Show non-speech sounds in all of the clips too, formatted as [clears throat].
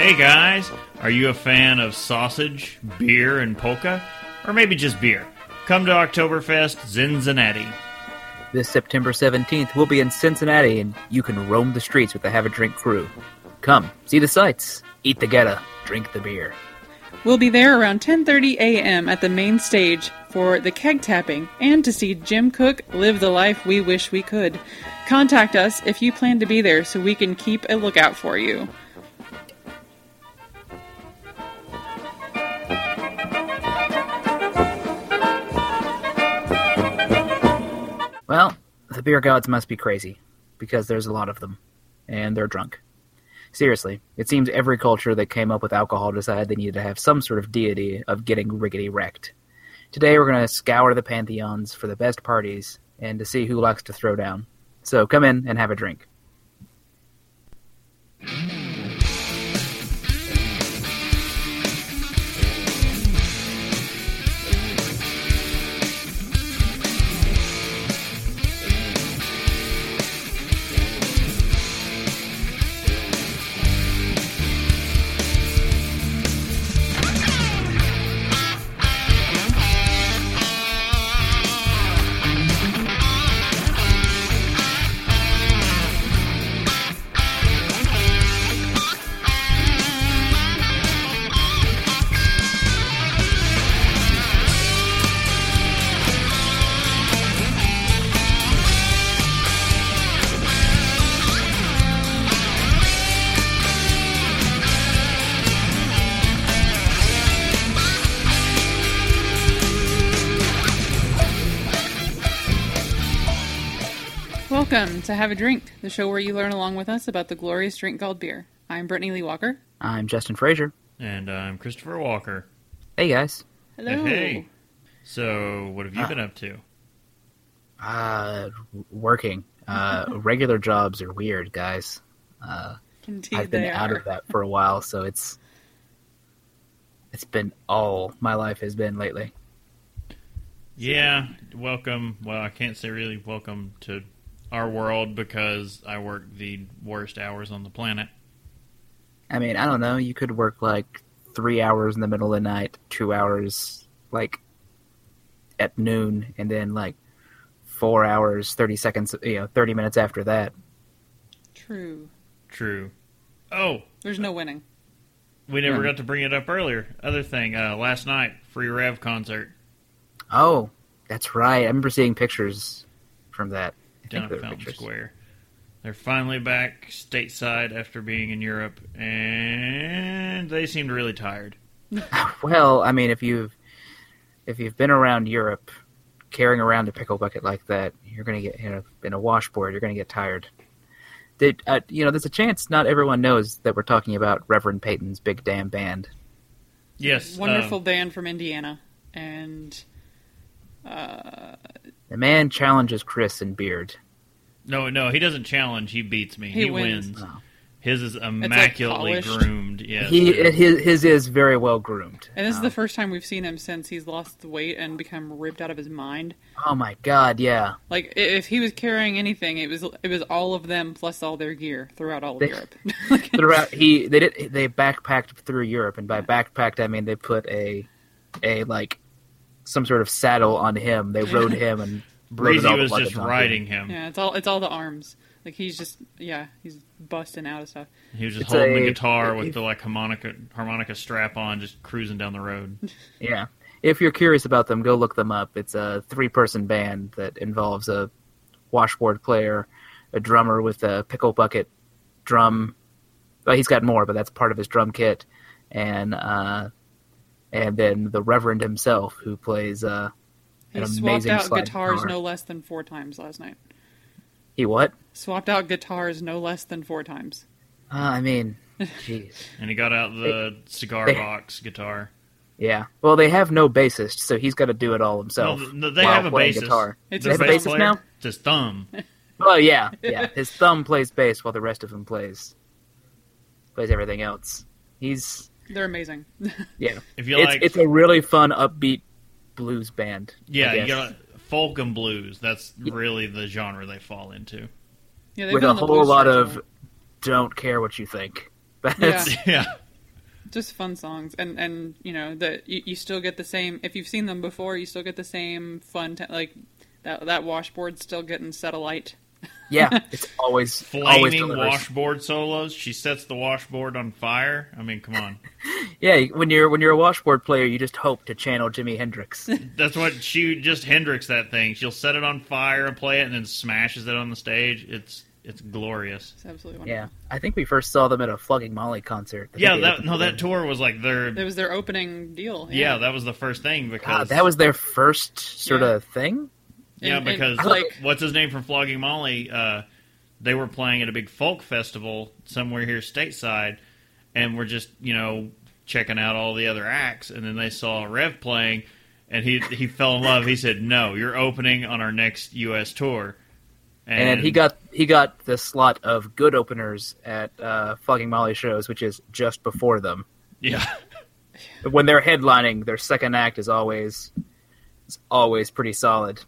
Hey guys, are you a fan of sausage, beer, and polka? Or maybe just beer? Come to Oktoberfest Cincinnati. This September 17th, we'll be in Cincinnati and you can roam the streets with the Have a Drink crew. Come, see the sights, eat the goetta, drink the beer. We'll be there around 10:30 a.m. at the main stage for the keg tapping and to see Jim Koch live the life we wish we could. Contact us if you plan to be there so we can keep a lookout for you. Well, the beer gods must be crazy, because there's a lot of them, and they're drunk. Seriously, it seems every culture that came up with alcohol decided they needed to have some sort of deity of getting riggedy wrecked. Today we're going to scour the pantheons for the best parties and to see who likes to throw down. So come in and have a drink. Welcome to Have a Drink, the show where you learn along with us about the glorious drink called beer. I'm Brittany Lee Walker. I'm Justin Frazier. And I'm Christopher Walker. Hey guys. Hello. Hey. So, what have you Ah. been up to? Uh, working. Uh, [laughs] regular jobs are weird, guys. Uh, Indeed, I've been they out are. of that for a while, so it's it's been all my life has been lately. Yeah, welcome. Well, I can't say really welcome to our world because I work the worst hours on the planet. I mean, I don't know. You could work like three hours in the middle of the night, two hours like at noon, and then like four hours, thirty seconds, you know, thirty minutes after that. True. True. Oh, There's no winning. we never Yeah. got to bring it up earlier. Other thing, uh, last night, free Rev concert Oh, that's right. I remember seeing pictures from that. I down think at Fountain pictures. Square. They're finally back stateside after being in Europe, and they seemed really tired. [laughs] Well, I mean, if you've if you've been around Europe, carrying around a pickle bucket like that, you're gonna get you know in a washboard, you're gonna get tired. Did uh, you know? There's a chance not everyone knows that we're talking about Reverend Peyton's Big Damn Band. Yes, Wonderful uh, band from Indiana. And uh, The man challenges Chris and beard. no, no, he doesn't challenge. He beats me. He He, wins. wins. Oh. His is immaculately polished. groomed. Yes, He his his is very well groomed. and this is Um, the first time we've seen him since he's lost the weight and become ripped out of his mind. oh my god, yeah. Like if he was carrying anything, it was it was all of them plus all their gear throughout all of They- Europe. [laughs] [laughs] Throughout he they did they backpacked through Europe, and by backpacked I mean they put a a like some sort of saddle on him. They rode him and [laughs] loaded Breezy all the was just onto him. riding him. yeah, it's all it's all the arms. Like he's just yeah, he's busting out of stuff. He was just It's holding a- the guitar with if- the like harmonica harmonica strap on, just cruising down the road. [laughs] Yeah. If you're curious about them, go look them up. It's a three person band that involves a washboard player, a drummer with a pickle bucket drum. Well, he's got more, but that's part of his drum kit. And uh, and then the Reverend himself, who plays uh, He an swapped amazing out slide guitars guitar. no less than four times last night. He what? Swapped out guitars no less than four times. Uh, I mean, [laughs] jeez. And he got out the cigar they- box guitar. Yeah. Well, they have no bassist, so he's got to do it all himself. No, they have a playing bassist. Guitar. It's Their his They have a bass bassist player, now? It's his thumb. [laughs] Oh yeah, yeah. [laughs] His thumb plays bass while the rest of him plays plays everything else. He's They're amazing. [laughs] yeah. If you it's like, it's a really fun upbeat blues band. Yeah, you guess. got folk and blues. That's really the genre they fall into. yeah, with a whole lot charts of a don't care what you think. [laughs] That's Yeah. [laughs] Yeah, just fun songs, and and you know that you, you still get the same. If you've seen them before, you still get the same fun. T- like that that washboard's still getting set alight. Yeah, it's always always Flaming delivers. washboard solos. She sets the washboard on fire. I mean, come on. [laughs] Yeah, when you're when you're a washboard player, you just hope to channel Jimi Hendrix. [laughs] That's what she just Hendrix that thing. She'll set it on fire and play it, and then smashes it on the stage. It's it's glorious. It's absolutely wonderful. yeah, I think we first saw them at a Flogging Molly concert. Yeah, that no, that them. tour was like their It was their opening deal. yeah, that was the first thing because God, that was their first sort Yeah. of thing. Yeah And- and, because like what's his name from Flogging Molly? Uh, they were playing at a big folk festival somewhere here stateside, and we're just you know checking out all the other acts, and then they saw Rev playing, and he he fell in love. He said, "No, you're opening on our next U.S. tour." And, he got he got the slot of good openers at uh, Flogging Molly shows, which is just before them. yeah. When they're headlining, their second act is always is always pretty solid.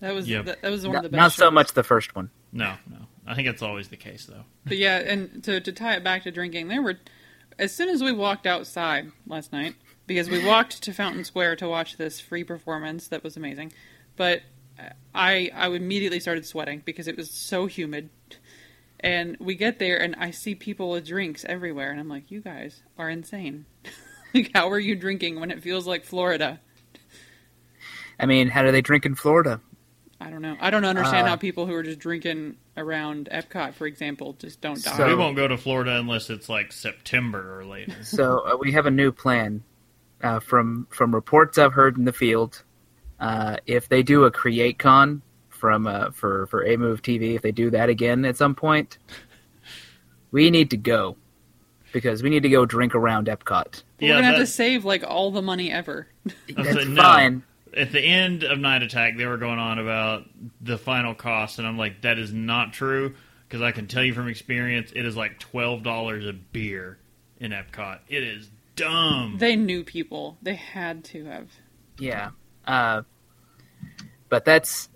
That was Yep. that, that was one Not, of the best. not so shows. much the first one. No, no. I think it's always the case though. But yeah, and to to tie it back to drinking, there were as soon as we walked outside last night because we walked to Fountain Square to watch this free performance that was amazing, but I I immediately started sweating because it was so humid. And we get there and I see people with drinks everywhere and I'm like, "You guys are insane. [laughs] like how are you drinking when it feels like Florida?" I mean, how do they drink in Florida? I don't know. I don't understand Uh, how people who are just drinking around Epcot, for example, just don't die. So- we won't go to Florida unless it's like September or later. So uh, we have a new plan uh, from from reports I've heard in the field. Uh, if they do a Create Con from uh, for for A Move TV, if they do that again at some point, we need to go because we need to go drink around Epcot. We're gonna have to save like all the money ever. [laughs] I That's said no. fine. At the end of Night Attack, they were going on about the final cost, and I'm like, that is not true because I can tell you from experience, it is like twelve dollars a beer in Epcot. It is dumb. They knew people. They had to have. Yeah, uh, but that's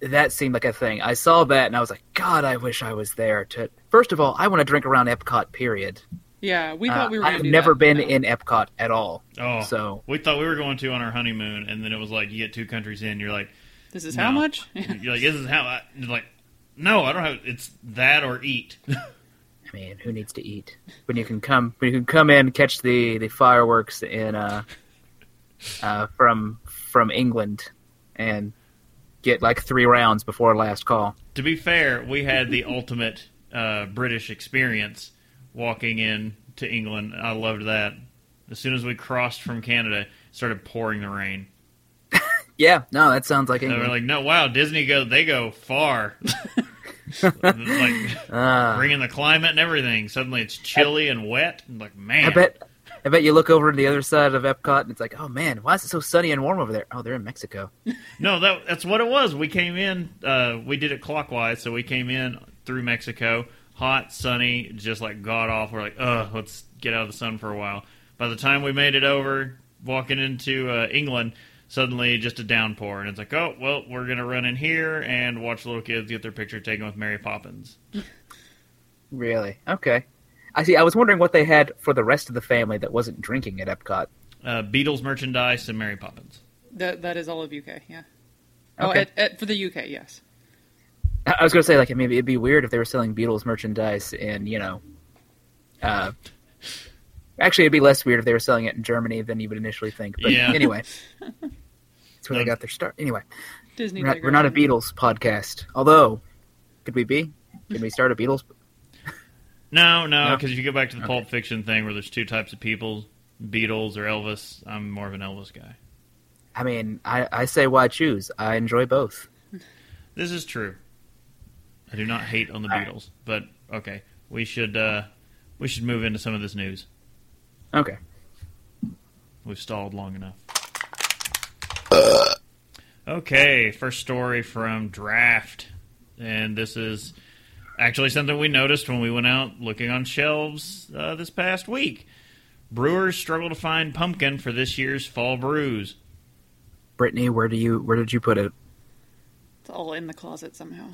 that seemed like a thing. I saw that and I was like, God, I wish I was there. To first of all, I want to drink around Epcot. Period. Yeah, we thought Uh, we were. Gonna I've do never that, been no. in Epcot at all. oh, So we thought we were going to on our honeymoon, and then it was like you get two countries in, you're like, This is no. how much? [laughs] you're like, this is how. I, like, no, I don't have. It's that or eat. [laughs] I mean, who needs to eat when you can come when you can come in catch the the fireworks in uh uh from from England and get like three rounds before last call. to be fair, we had the ultimate uh, British experience walking in to England. I loved that. As soon as we crossed from Canada, it started pouring the rain. [laughs] Yeah, no, that sounds like And England. we're like, no, wow, Disney go, they go far. [laughs] like Ah. bringing the climate and everything. Suddenly it's chilly and wet. And like, man, I bet I bet you look over to the other side of Epcot and it's like, oh man, why is it so sunny and warm over there? Oh, they're in Mexico. [laughs] No, that that's what it was. We came in. Uh, we did it clockwise, so we came in through Mexico, hot, sunny, just like god off. We're like, ugh, let's get out of the sun for a while. By the time we made it over, walking into uh, England, suddenly just a downpour, and it's like, oh well, we're gonna run in here and watch little kids get their picture taken with Mary Poppins. [laughs] Really? Okay. I see. I was wondering what they had for the rest of the family that wasn't drinking at Epcot. Uh, Beatles merchandise and Mary Poppins. That that is all of UK. Yeah. Oh, Okay. at, at, for the UK, yes. I was going to say, like, maybe it'd be weird if they were selling Beatles merchandise in, you know, uh, actually, it'd be less weird if they were selling it in Germany than you would initially think. But Yeah. anyway, [laughs] that's where they got their start. Anyway, Disney. we're not, we're not a. Beatles podcast. Although, could we be? Can we start a Beatles? No, no, No? because if you go back to the Okay. Pulp Fiction thing where there's two types of people, Beatles or Elvis, I'm more of an Elvis guy. I mean, I, I say why choose. I enjoy both. This is true. I do not hate on the. Beatles, but okay, we should uh, we should move into some of this news. Okay. We've stalled long enough. Okay, first story from Draft, and this is actually something we noticed when we went out looking on shelves uh, this past week. Brewers struggle to find pumpkin for this year's fall brews. Brittany, where do you where did you put it? It's all in the closet somehow.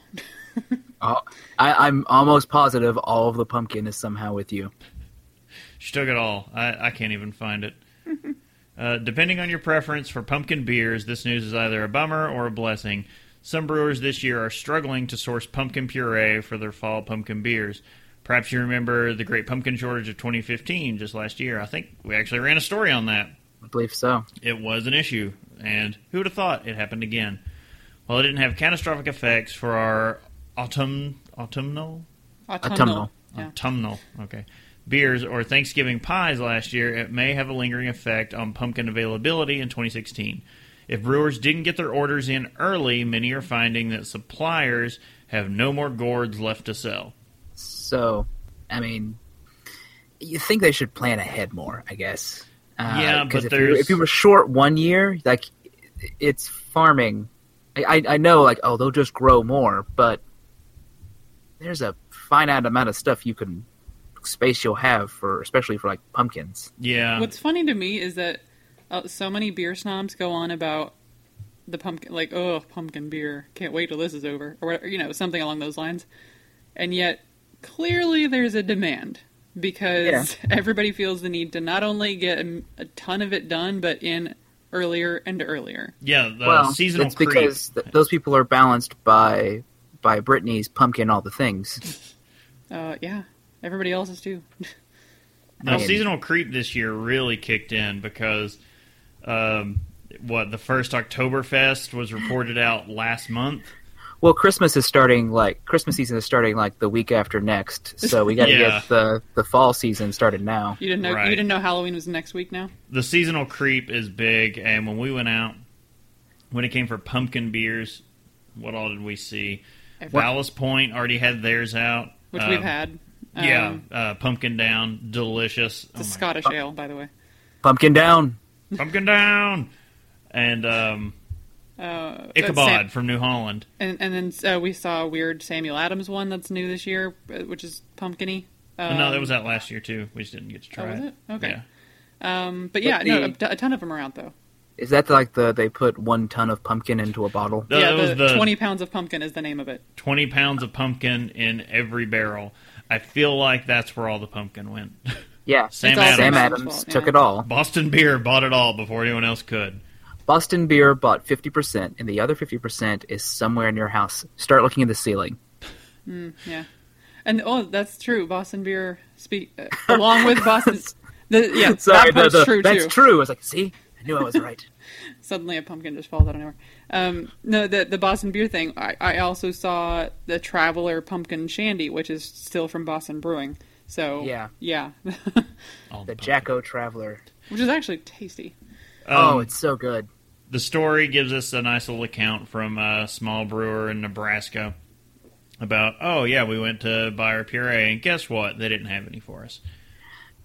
[laughs] Oh, I, I'm almost positive all of the pumpkin is somehow with you. She took it all. I, I can't even find it. [laughs] uh, depending on your preference for pumpkin beers, this news is either a bummer or a blessing. Some brewers this year are struggling to source pumpkin puree for their fall pumpkin beers. Perhaps you remember the great pumpkin shortage of 2015, just last year. I think we actually ran a story on that. I believe so. It was an issue, and who would have thought it happened again? Well, it didn't have catastrophic effects for our autumn autumnal Autumnal. Yeah. autumnal okay beers or Thanksgiving pies last year. It may have a lingering effect on pumpkin availability in 2016. If brewers didn't get their orders in early, many are finding that suppliers have no more gourds left to sell. So, I mean, you think they should plan ahead more, I guess. Uh, Yeah, 'cause but if you, if you were short one year, like it's farming. I, I I know, like oh, they'll just grow more, but there's a finite amount of stuff you can space you'll have for, especially for like pumpkins. Yeah, What's funny to me is that uh, so many beer snobs go on about the pumpkin, like, oh, pumpkin beer, can't wait till this is over, or whatever, you know, something along those lines. And yet, clearly, there's a demand because [laughs] everybody feels the need to not only get a, a ton of it done, but in earlier and earlier. yeah. The well, seasonal it's creep. because th- those people are balanced by by Brittany's pumpkin, all the things. [laughs] Uh, yeah, everybody else is too. No, I mean- seasonal creep this year really kicked in because um, what the first Oktoberfest was reported out last month. Well, Christmas is starting like Christmas season is starting like the week after next, so we got [laughs] to Yeah. get the the fall season started now. You didn't know Right. you didn't know Halloween was next week now. The seasonal creep is big, and when we went out, when it came for pumpkin beers, what all did we see? Every- Ballast Point already had theirs out, which Um, we've had. yeah, Um, uh, pumpkin down, delicious. it's Oh a my- Scottish ale, by the way. Pumpkin down. pumpkin down, and um, Uh, Ichabod Sam- from New Holland. and and then uh, we saw a weird Samuel Adams one that's new this year, uh, which is pumpkiny. Um, no, that was out last year too. We just didn't get to try Oh, was it? Okay. Yeah. Um, but yeah, But no, the- a, a ton of them are out though. Is that like the they put one ton of pumpkin into a bottle? No, yeah, that was the, the- twenty pounds of pumpkin is the name of it. 20 pounds of pumpkin in every barrel. I feel like that's where all the pumpkin went. Yeah, [laughs] Sam Adams. Sam Adams' Adams fault, took yeah. it all. Boston Beer bought it all before anyone else could. Boston Beer bought fifty percent, and the other fifty percent is somewhere in your house. Start looking at the ceiling. Yeah, and oh, that's true. Boston beer, speak uh, along with Boston. [laughs] The, yeah, Sorry, that part's the- the- true that's too. true. I was like, see, I knew I was right. [laughs] [laughs] Suddenly, a pumpkin just falls out of nowhere. Um, no, the the Boston beer thing. I, I also saw the Traveler Pumpkin Shandy, which is still from Boston Brewing. So Yeah. yeah, The pumpkin. Jacko Traveler. which is actually tasty. Oh, Um, it's so good. the story gives us a nice little account from a small brewer in Nebraska about, oh, yeah, we went to buy our puree, and guess what? They didn't have any for us.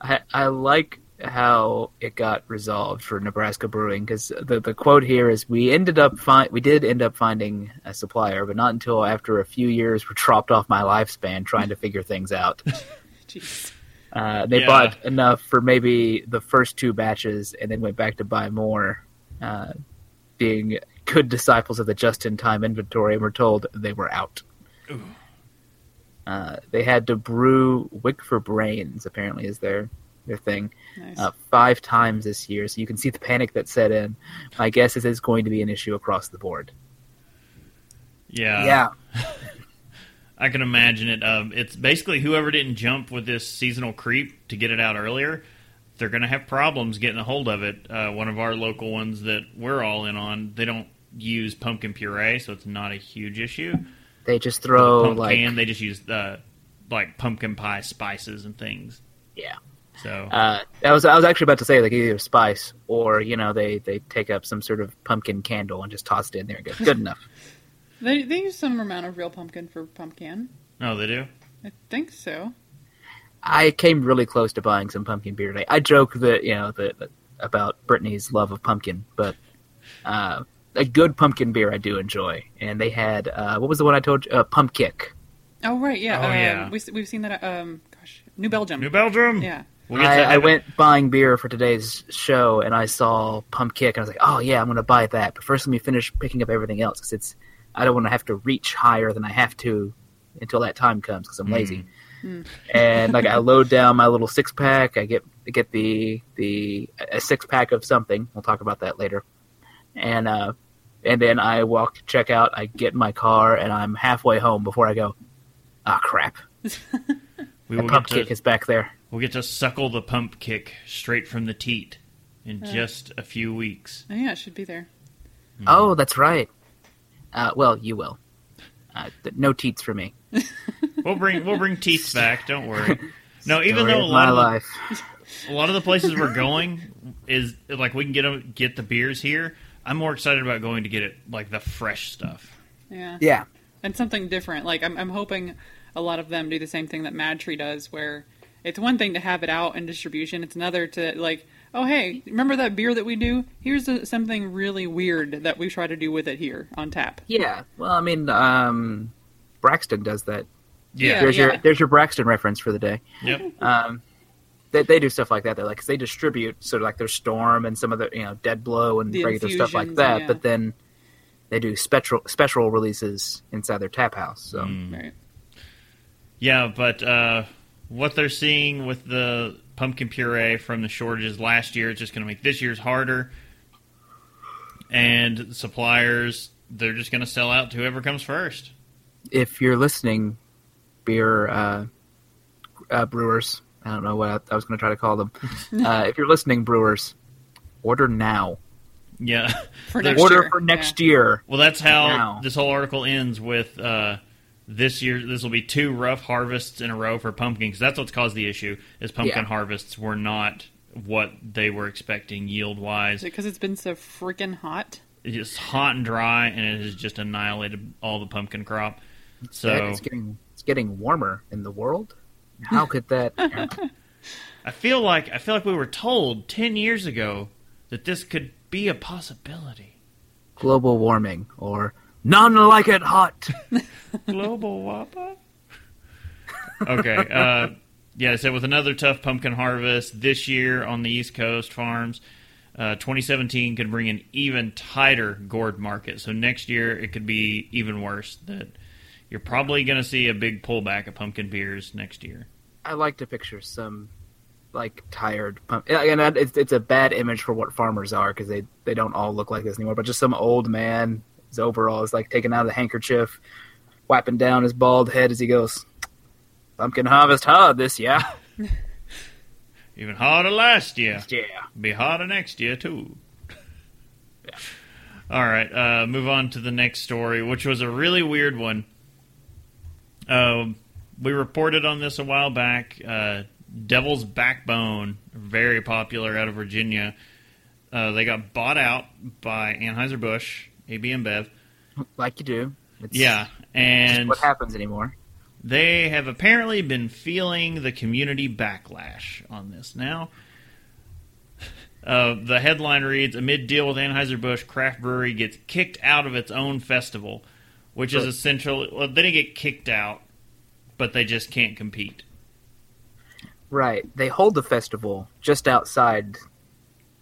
I, I like how it got resolved for Nebraska Brewing because the the quote here is we ended up find we did end up finding a supplier, but not until after a few years were dropped off my lifespan trying to figure things out. [laughs] Jeez. Uh, they Yeah. bought enough for maybe the first two batches and then went back to buy more, uh, being good disciples of the just-in-time inventory, and were told they were out. Uh, they had to brew Wick for Brains, apparently, is their their thing, Nice. uh, five times this year. So you can see the panic that set in. My guess is it's going to be an issue across the board. Yeah. yeah, [laughs] I can imagine it. Um, it's basically whoever didn't jump with this seasonal creep to get it out earlier, they're going to have problems getting a hold of it. Uh, one of our local ones that we're all in on, they don't use pumpkin puree, so it's not a huge issue. they just throw pumpkin, like they just use uh, like pumpkin pie spices and things. yeah. So Uh, I was I was actually about to say like either spice or you know they they take up some sort of pumpkin candle and just toss it in there and go good enough. They they use some amount of real pumpkin for pumpkin. no, they do. I think so. I came really close to buying some pumpkin beer today. I joke that you know that that- about Brittany's love of pumpkin, but uh, a good pumpkin beer I do enjoy. And they had uh, what was the one I told you? Uh, Pumpkick. Oh right, yeah. Oh, um, yeah. We, we've seen that. Um, gosh, New Belgium. New Belgium. yeah. We'll I, I went buying beer for today's show, and I saw Pumpkick, and I was like, "Oh yeah, I'm going to buy that." But first, let me finish picking up everything else because it's I don't want to have to reach higher than I have to until that time comes because I'm lazy. and like I [laughs] load down my little six pack. I get get the the a six pack of something. We'll talk about that later. And uh, and then I walk to check out. I get in my car, and I'm halfway home before I go. Ah, crap! We The will pump get to kick is back there. we'll get to suckle the pump kick straight from the teat in Uh. just a few weeks. Oh, yeah, it should be there. Oh, that's right. Uh, well, you will. Uh, th- no teats for me. [laughs] We'll bring we'll bring teeth back. Don't worry. No, even Story though a lot my of the, life. a lot of the places we're going is like we can get 'em- get the beers here. I'm more excited about going to get it like the fresh stuff. Yeah. Yeah. and something different. Like I'm, I'm hoping a lot of them do the same thing that MadTree does, where it's one thing to have it out in distribution; it's another to like, oh hey, remember that beer that we do? Here's a, something really weird that we try to do with it here on tap. Yeah. Well, I mean, um, Braxton does that. Yeah. There's your there's your Braxton reference for the day. Yep. Um, they, they do stuff like that. They like 'cause they distribute sort of like their Storm and some of the you know Dead Blow and The regular stuff like that. yeah. But then they do special special releases inside their tap house. So Mm. Right. Yeah, but uh, what they're seeing with the pumpkin puree from the shortages last year is just going to make this year's harder. And suppliers, they're just going to sell out to whoever comes first. if you're listening, beer uh, uh, brewers, I don't know what I, I was going to try to call them. [laughs] uh, if you're listening, brewers, order now. Yeah. For next order year. for next year. Well, that's how Now. this whole article ends with uh, this year. This will be two rough harvests in a row for pumpkin because that's what's caused the issue. Is pumpkin Yeah. harvests were not what they were expecting yield wise. Is it because it's been so freaking hot? It's just hot and dry, and it has just annihilated all the pumpkin crop. Heck, So it's getting it's getting warmer in the world. How could that? [laughs] I feel like I feel like we were told ten years ago that this could be a possibility. global warming or none like it hot. [laughs] Global Wappa. Okay. Uh, yeah, so with another tough pumpkin harvest this year on the East Coast farms, uh, 2017 could bring an even tighter gourd market. So next year it could be even worse. That you're probably going to see a big pullback of pumpkin beers next year. I like to picture some like tired pump. yeah, And that- it's it's a bad image for what farmers are because they they don't all look like this anymore. But just some old man, his overalls like taking out of the handkerchief, wiping down his bald head as he goes. Pumpkin harvest hard this year. [laughs] Even harder last year. Yeah. Be harder next year too. [laughs] All right, uh, move on to the next story, which was a really weird one. Um, we reported on this a while back. Uh, Devil's Backbone, very popular out of Virginia. Uh, they got bought out by Anheuser Busch, AB InBev. Like you do. It's Yeah, and what happens anymore. they have apparently been feeling the community backlash on this. Now, [laughs] uh, the headline reads Amid deal with Anheuser-Busch, craft brewery gets kicked out of its own festival, which is essentially, well, they didn't get kicked out, but they just can't compete. Right. They hold the festival just outside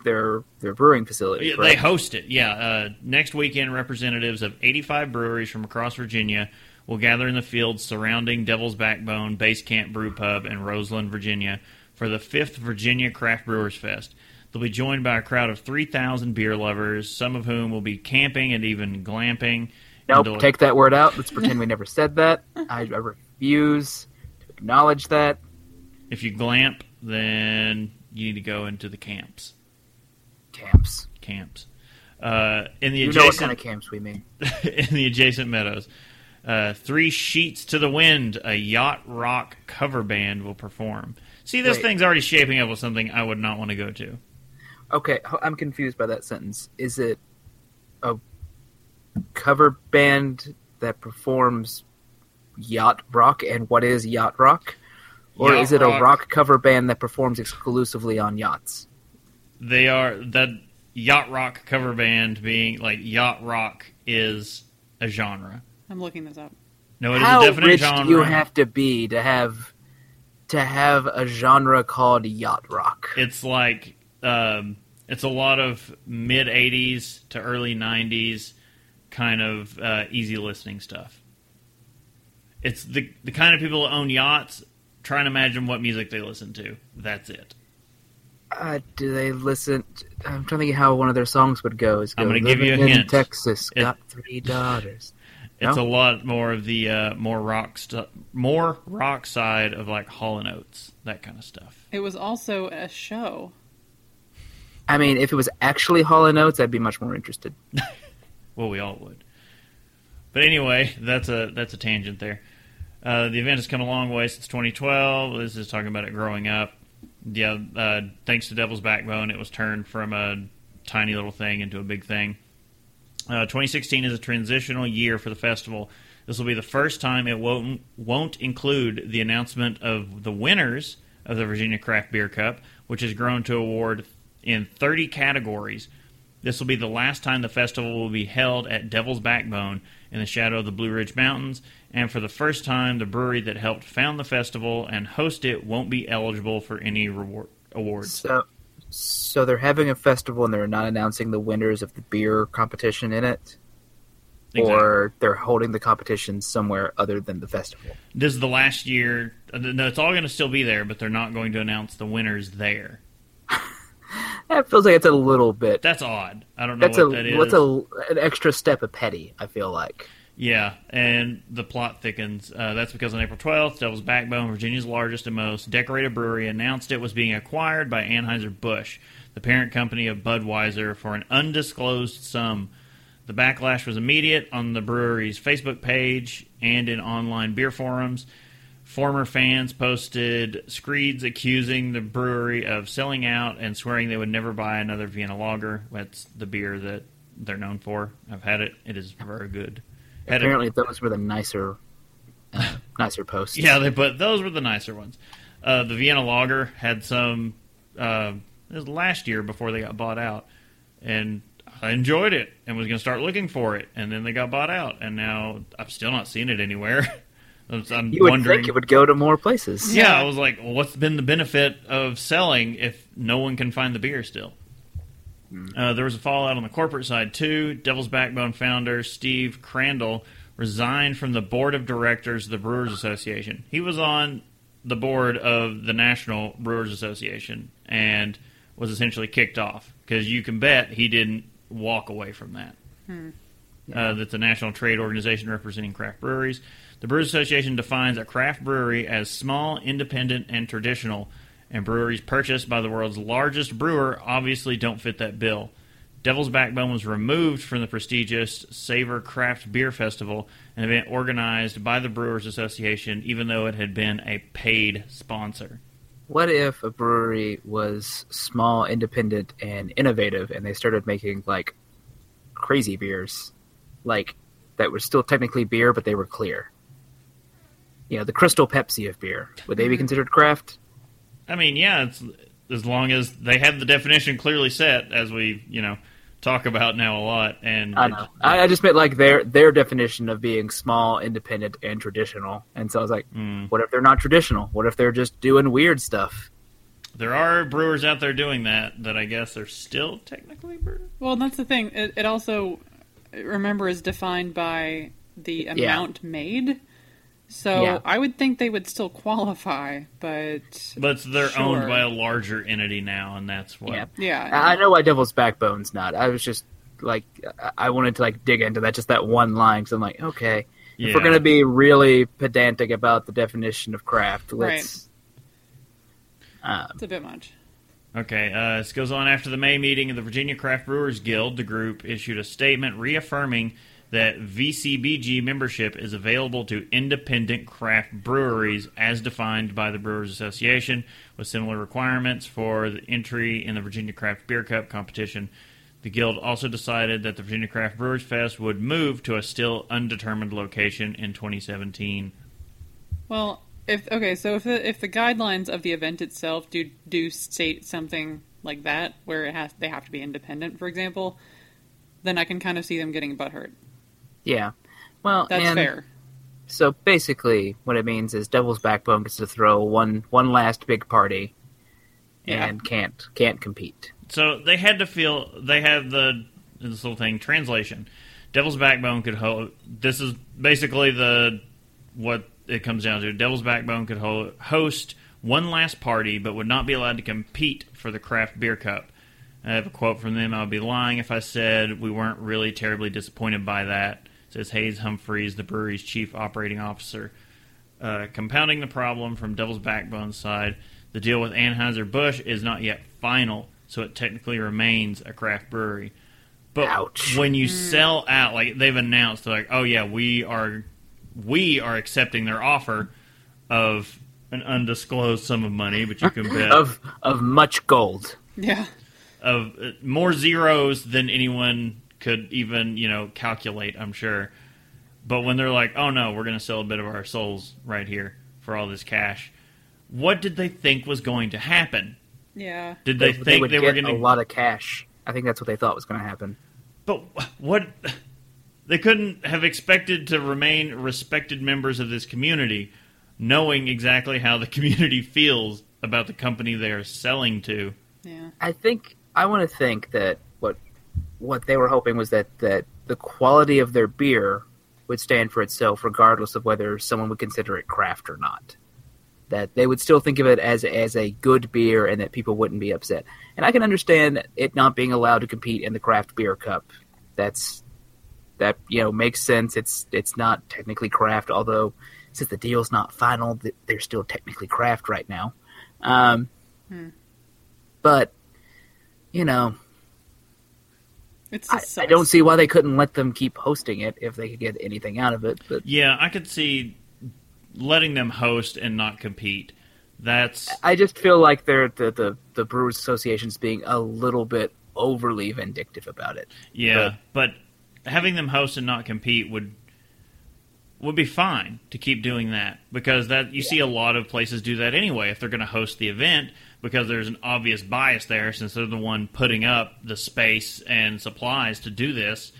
their their brewing facility. Right? They host it, yeah. Uh, next weekend, representatives of 85 breweries from across Virginia will gather in the fields surrounding Devil's Backbone, Base Camp Brew Pub, and Roseland, Virginia, for the fifth Virginia Craft Brewers Fest. They'll be joined by a crowd of 3,000 beer lovers, some of whom will be camping and even glamping. Nope, take that word out. Let's pretend [laughs] we never said that. I, I refuse to acknowledge that. If you glamp, then you need to go into the camps. Camps. Camps. Uh, in the You know what adjacent kind of camps we mean. [laughs] in the adjacent meadows. Uh, three sheets to the wind, a yacht rock cover band will perform. See, this Wait. thing's already shaping up with something I would not want to go to. Okay, I'm confused by that sentence. Is it a cover band that performs yacht rock, and what is yacht rock? Or Yacht is it rock- a rock cover band that performs exclusively on yachts? They are that yacht rock cover band being like yacht rock is a genre. I'm looking this up. No, it is How a definite rich genre. do you have to be to have to have a genre called yacht rock? It's like um, it's a lot of mid '80s to early '90s kind of uh, easy listening stuff. It's the the kind of people who own yachts try and imagine what music they listen to. That's it. Uh, do they listen? I'm trying to think how one of their songs would go. Is go, I'm gonna give you a "Living in hint. Texas, It- got three daughters. [laughs] It's No? a lot more of the uh, more rock stu- more rock side of like Hall and Oates, that kind of stuff. It was also a show. I mean, if it was actually Hall and Oates, I'd be much more interested. [laughs] Well, we all would. But anyway, that's a that's a tangent there. Uh, the event has come a long way since 2012. This is talking about it growing up. Yeah, uh, thanks to Devil's Backbone, it was turned from a tiny little thing into a big thing. Uh, 2016 is a transitional year for the festival. This will be the first time it won't won't include the announcement of the winners of the Virginia Craft Beer Cup, which has grown to award in 30 categories. This will be the last time the festival will be held at Devil's Backbone in the shadow of the Blue Ridge Mountains, and for the first time, the brewery that helped found the festival and host it won't be eligible for any reward awards. So, so they're having a festival and they're not announcing the winners of the beer competition in it, Exactly. or they're holding the competition somewhere other than the festival. This is the last year. uh, No, it's all going to still be there, but they're not going to announce the winners there. [laughs] That feels like it's a little bit. That's odd. I don't know That's what a that is. what's a an extra step of petty. I feel like. Yeah, and the plot thickens. Uh, that's because on April 12th, Devil's Backbone, Virginia's largest and most decorated brewery, announced it was being acquired by Anheuser-Busch, the parent company of Budweiser, for an undisclosed sum. The backlash was immediate on the brewery's Facebook page and in online beer forums. Former fans posted screeds accusing the brewery of selling out and swearing they would never buy another Vienna Lager. That's the beer that they're known for. I've had it; it is very good. Had it- Apparently, those were the nicer, uh, [laughs] nicer posts. yeah, they but those were the nicer ones. Uh, the Vienna Lager had some. Uh, it was last year before they got bought out, and I enjoyed it and was going to start looking for it, and then they got bought out, and now I've still not seen it anywhere. [laughs] I'm I'm you would wondering. think it would go to more places. yeah, Yeah. I was like, well, what's been the benefit of selling if no one can find the beer still? Uh, there was a fallout on the corporate side too. Devil's Backbone founder Steve Crandall resigned from the board of directors of the Brewers Association. He was on the board of the National Brewers Association and was essentially kicked off because you can bet he didn't walk away from that. Uh, that's a national trade organization representing craft breweries. The Brewers Association defines a craft brewery as small, independent, and traditional, and breweries purchased by the world's largest brewer obviously don't fit that bill. Devil's Backbone was removed from the prestigious Savor Craft Beer Festival, an event organized by the Brewers Association, even though it had been a paid sponsor. What if a brewery was small, independent, and innovative, and they started making like crazy beers, like that were still technically beer, but they were clear? You know, the Crystal Pepsi of beer. Would they be considered craft? I mean, yeah, it's as long as they have the definition clearly set, as we you know talk about now a lot. And I know. I, I just meant like their their definition of being small, independent, and traditional. And so I was like, Mm. what if they're not traditional? What if they're just doing weird stuff? there are brewers out there doing that that I guess are still technically brewers. Well, that's the thing. It, it also, remember, is defined by the amount made. So Yeah. I would think they would still qualify, but But they're Sure. owned by a larger entity now, and that's what. Yeah. yeah, I I know why Devil's Backbone's not. I was just like, I- I wanted to like dig into that, just that one line. Because I'm like, okay, if we're gonna be really pedantic about the definition of craft, let's. Um, it's a bit much. Okay, uh, this goes on after the May meeting of the Virginia Craft Brewers Guild. The group issued a statement reaffirming that VCBG membership is available to independent craft breweries as defined by the Brewers Association, with similar requirements for the entry in the Virginia Craft Beer Cup competition. The Guild also decided that the Virginia Craft Brewers Fest would move to a still undetermined location in 2017. Well, if okay, so if the if the guidelines of the event itself do do state something like that, where it has they have to be independent, for example, then I can kind of see them getting butthurt. Yeah, well, That's and fair. So basically, what it means is Devil's Backbone gets to throw one one last big party, Yeah. and can't can't compete. So they had to feel they had the this little thing translation. Devil's Backbone could hold. This is basically the what it comes down to. Devil's Backbone could ho- host one last party, but would not be allowed to compete for the craft beer cup. I have a quote from them. I would be lying if I said we weren't really terribly disappointed by that. Says Hayes Humphreys, the brewery's chief operating officer. Uh, compounding the problem from Devil's Backbone side, the deal with Anheuser-Busch is not yet final, so it technically remains a craft brewery. But Ouch. when you sell out, like they've announced, they're like, oh yeah, we are, we are accepting their offer of an undisclosed sum of money, but you can bet [laughs] Of of much gold. Yeah. of uh, more zeros than anyone could even you know calculate. I'm sure. But when they're like, "Oh no, we're going to sell a bit of our souls right here for all this cash," what did they think was going to happen? Yeah. Did they, think would they, were going to get a lot of cash. I think that's what they thought was going to happen. But what? They couldn't have expected to remain respected members of this community, knowing exactly how the [laughs] community feels about the company they are selling to. Yeah. I think I want to think that what they were hoping was that that the quality of their beer would stand for itself, regardless of whether someone would consider it craft or not. That they would still think of it as as a good beer, and that people wouldn't be upset. And I can understand it not being allowed to compete in the craft beer cup. That's that you know makes sense. It's it's not technically craft, although since the deal's not final, they're still technically craft right now. Um, But you know, I, just I don't see why they couldn't let them keep hosting it if they could get anything out of it. But Yeah, I could see letting them host and not compete. That's I just feel like they're the the, the Brewers Association's being a little bit overly vindictive about it. yeah, but having them host and not compete would would be fine to keep doing that because that you see a lot of places do that anyway if they're going to host the event because there's an obvious bias there since they're the one putting up the space and supplies to do this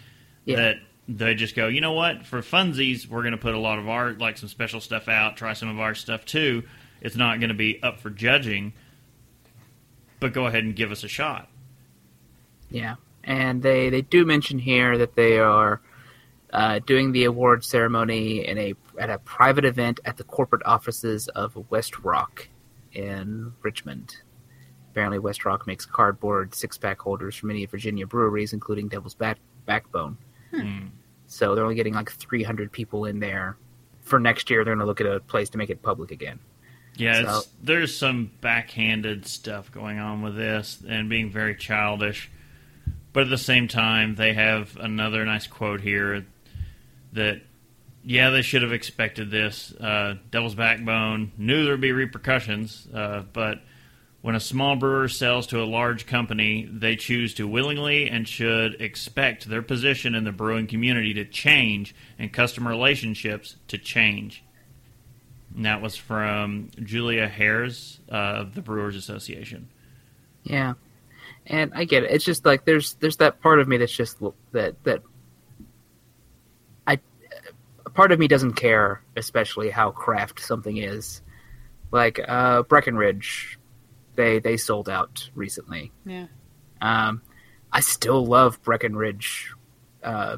Yeah. that they just go you know what? For funsies we're going to put a lot of our like some special stuff out try some of our stuff too. It's not going to be up for judging but go ahead and give us a shot. Yeah, and they they do mention here that they are uh, doing the award ceremony in a at a private event at the corporate offices of WestRock in Richmond. Apparently, WestRock makes cardboard six pack holders for many Virginia breweries, including Devil's Back- Backbone. Hmm. Hmm. So they're only getting like 300 people in there. For next year, they're going to look at a place to make it public again. Yeah, So- it's, there's some backhanded stuff going on with this and being very childish. But at the same time, they have another nice quote here that, yeah, they should have expected this. Uh, Devil's Backbone knew there would be repercussions, uh, but when a small brewer sells to a large company, they choose to willingly and should expect their position in the brewing community to change and customer relationships to change. And that was from Julia Herz uh, of the Brewers Association. Yeah, and I get it. It's just like there's there's that part of me that's just that that part of me doesn't care, especially how craft something is. Like uh, Breckenridge, they they sold out recently. Yeah. Um, I still love Breckenridge uh,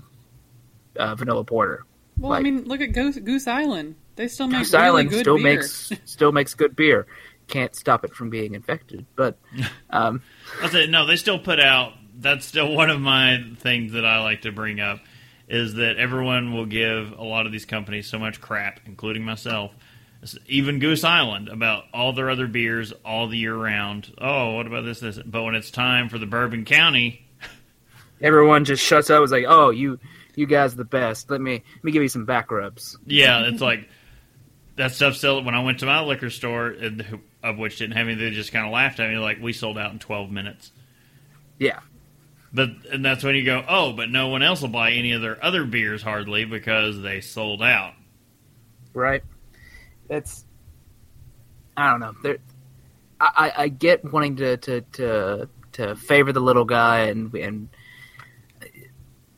uh, vanilla porter. Well, I mean, look at Goose, Goose Island. They still make Goose really Island good still beer. makes still makes good beer. Can't stop it from being infected, but [laughs] um, That's it. No, they still put out. That's still one of my things that I like to bring up is that everyone will give a lot of these companies so much crap, including myself, even Goose Island, about all their other beers all the year round. Oh, what about this? This, but when it's time for the Bourbon County, [laughs] everyone just shuts up. It's like, oh, you you guys are the best. Let me let me give you some back rubs. yeah, [laughs] it's like that stuff. Still, when I went to my liquor store, of which didn't have any, they just kind of laughed at me like we sold out in twelve minutes. Yeah, But and that's when you go, oh, but no one else will buy any of their other beers hardly because they sold out. right. It's I don't know. There, I, I I get wanting to, to to to favor the little guy, and and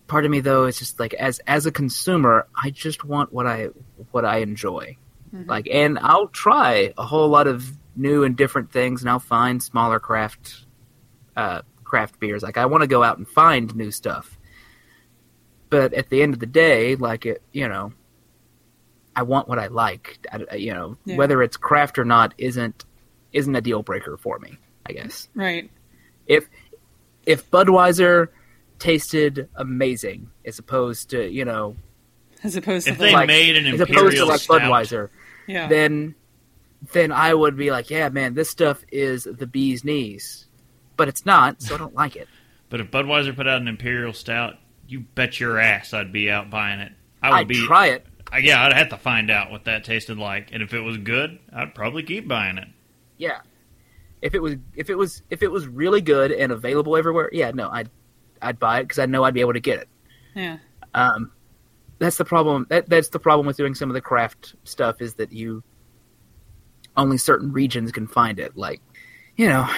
part of me though is just like as as a consumer, I just want what I what I enjoy. Like, and I'll try a whole lot of new and different things, and I'll find smaller craft uh, craft beers. Like, I want to go out and find new stuff. But at the end of the day, like it, you know, I I want what I like. I, I- you know, Yeah. whether it's craft or not isn't isn't a deal breaker for me. I guess Right. if if Budweiser tasted amazing as opposed to you know As opposed to If the, they like made an as opposed to like stout, Budweiser, yeah. then then I would be like, yeah, man, this stuff is the bee's knees, but it's not, so I don't like it. [laughs] but if Budweiser put out an imperial stout, you bet your ass I'd be out buying it. I would I'd be. try it. Uh, yeah, I'd have to find out what that tasted like, and if it was good, I'd probably keep buying it. Yeah. If it was if it was if it was really good and available everywhere, yeah, no, I'd I'd buy it because I know I'd be able to get it. yeah. Um, that's the problem. That that's the problem with doing some of the craft stuff is that you only certain regions can find it. Like, you know,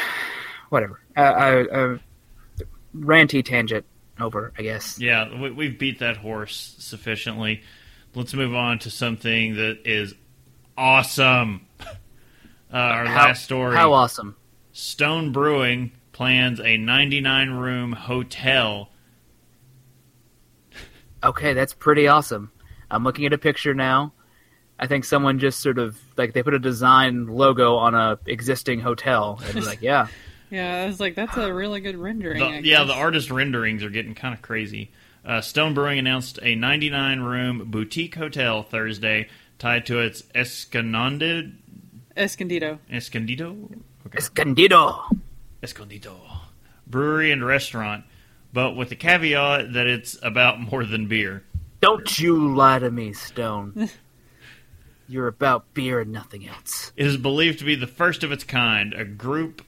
whatever. Uh, uh, ranty tangent over, I guess. Yeah, we, we've beat that horse sufficiently. Let's move on to something that is awesome. [laughs] Uh, our How- last story. How awesome! Stone Brewing plans a 99 room hotel. Okay, that's pretty awesome. I'm looking at a picture now. I think someone just sort of like they put a design logo on a existing hotel and like, [laughs] yeah, Yeah, I was like, that's a really good rendering. The- yeah, the artist renderings are getting kind of crazy. Uh, Stone Brewing announced a 99 room boutique hotel Thursday tied to its Escondido. Escondido. Escondido? Okay. Escondido. Escondido. Brewery and restaurant, but with the caveat that it's about more than beer. Don't you lie to me, Stone. [laughs] You're about beer and nothing else. It is believed to be the first of its kind, a group,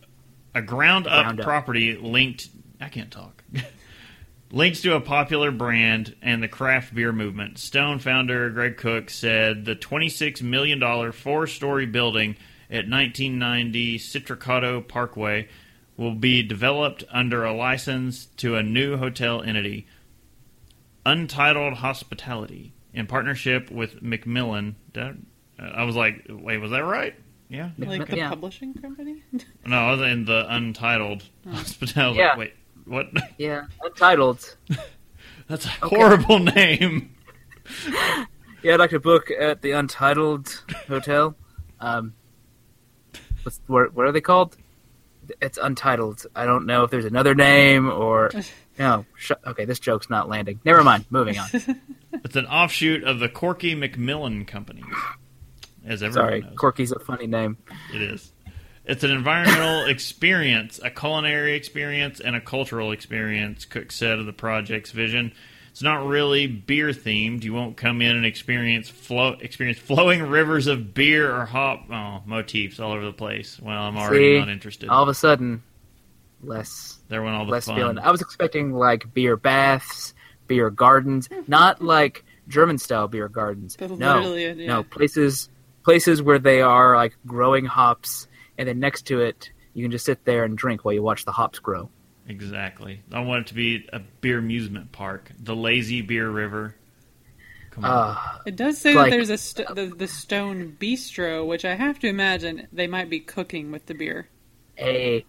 a ground up Ground up. property linked. I can't talk. [laughs] Links to a popular brand and the craft beer movement. Stone founder Greg Koch said the $26 million four story building at 1990 Citracado Parkway will be developed under a license to a new hotel entity, Untitled Hospitality, in partnership with McMillin. I- uh, I was like, wait, was that right? Yeah. Like the Yeah. publishing company? [laughs] No, I was in the Untitled Hospitality. Yeah. Wait, what? [laughs] Yeah, untitled. That's a horrible name. [laughs] Yeah, I'd like to book at the Untitled Hotel. Um, what's what, what are they called? It's Untitled. I don't know if there's another name or no. Sh- okay, this joke's not landing. Never mind. Moving on. It's an offshoot of the Corky McMillin Company, as everyone Sorry, knows. Corky's a funny name. It is. It's an environmental [laughs] experience, a culinary experience, and a cultural experience, Koch said of the project's vision. It's not really beer themed. You won't come in and experience flow experience flowing [laughs] rivers of beer or hop oh, motifs all over the place. Well, I'm already See, not interested. All of a sudden, less there went all the less fun. feeling. I was expecting like beer baths, beer gardens, not like German style beer gardens. But no, literally, yeah. no places places where they are like growing hops, and then next to it you can just sit there and drink while you watch the hops grow. Exactly. I want it to be a beer amusement park. The Lazy Beer River. Come on. Uh, It does say Like- that there's a st- the, the Stone Bistro, which I have to imagine they might be cooking with the beer. a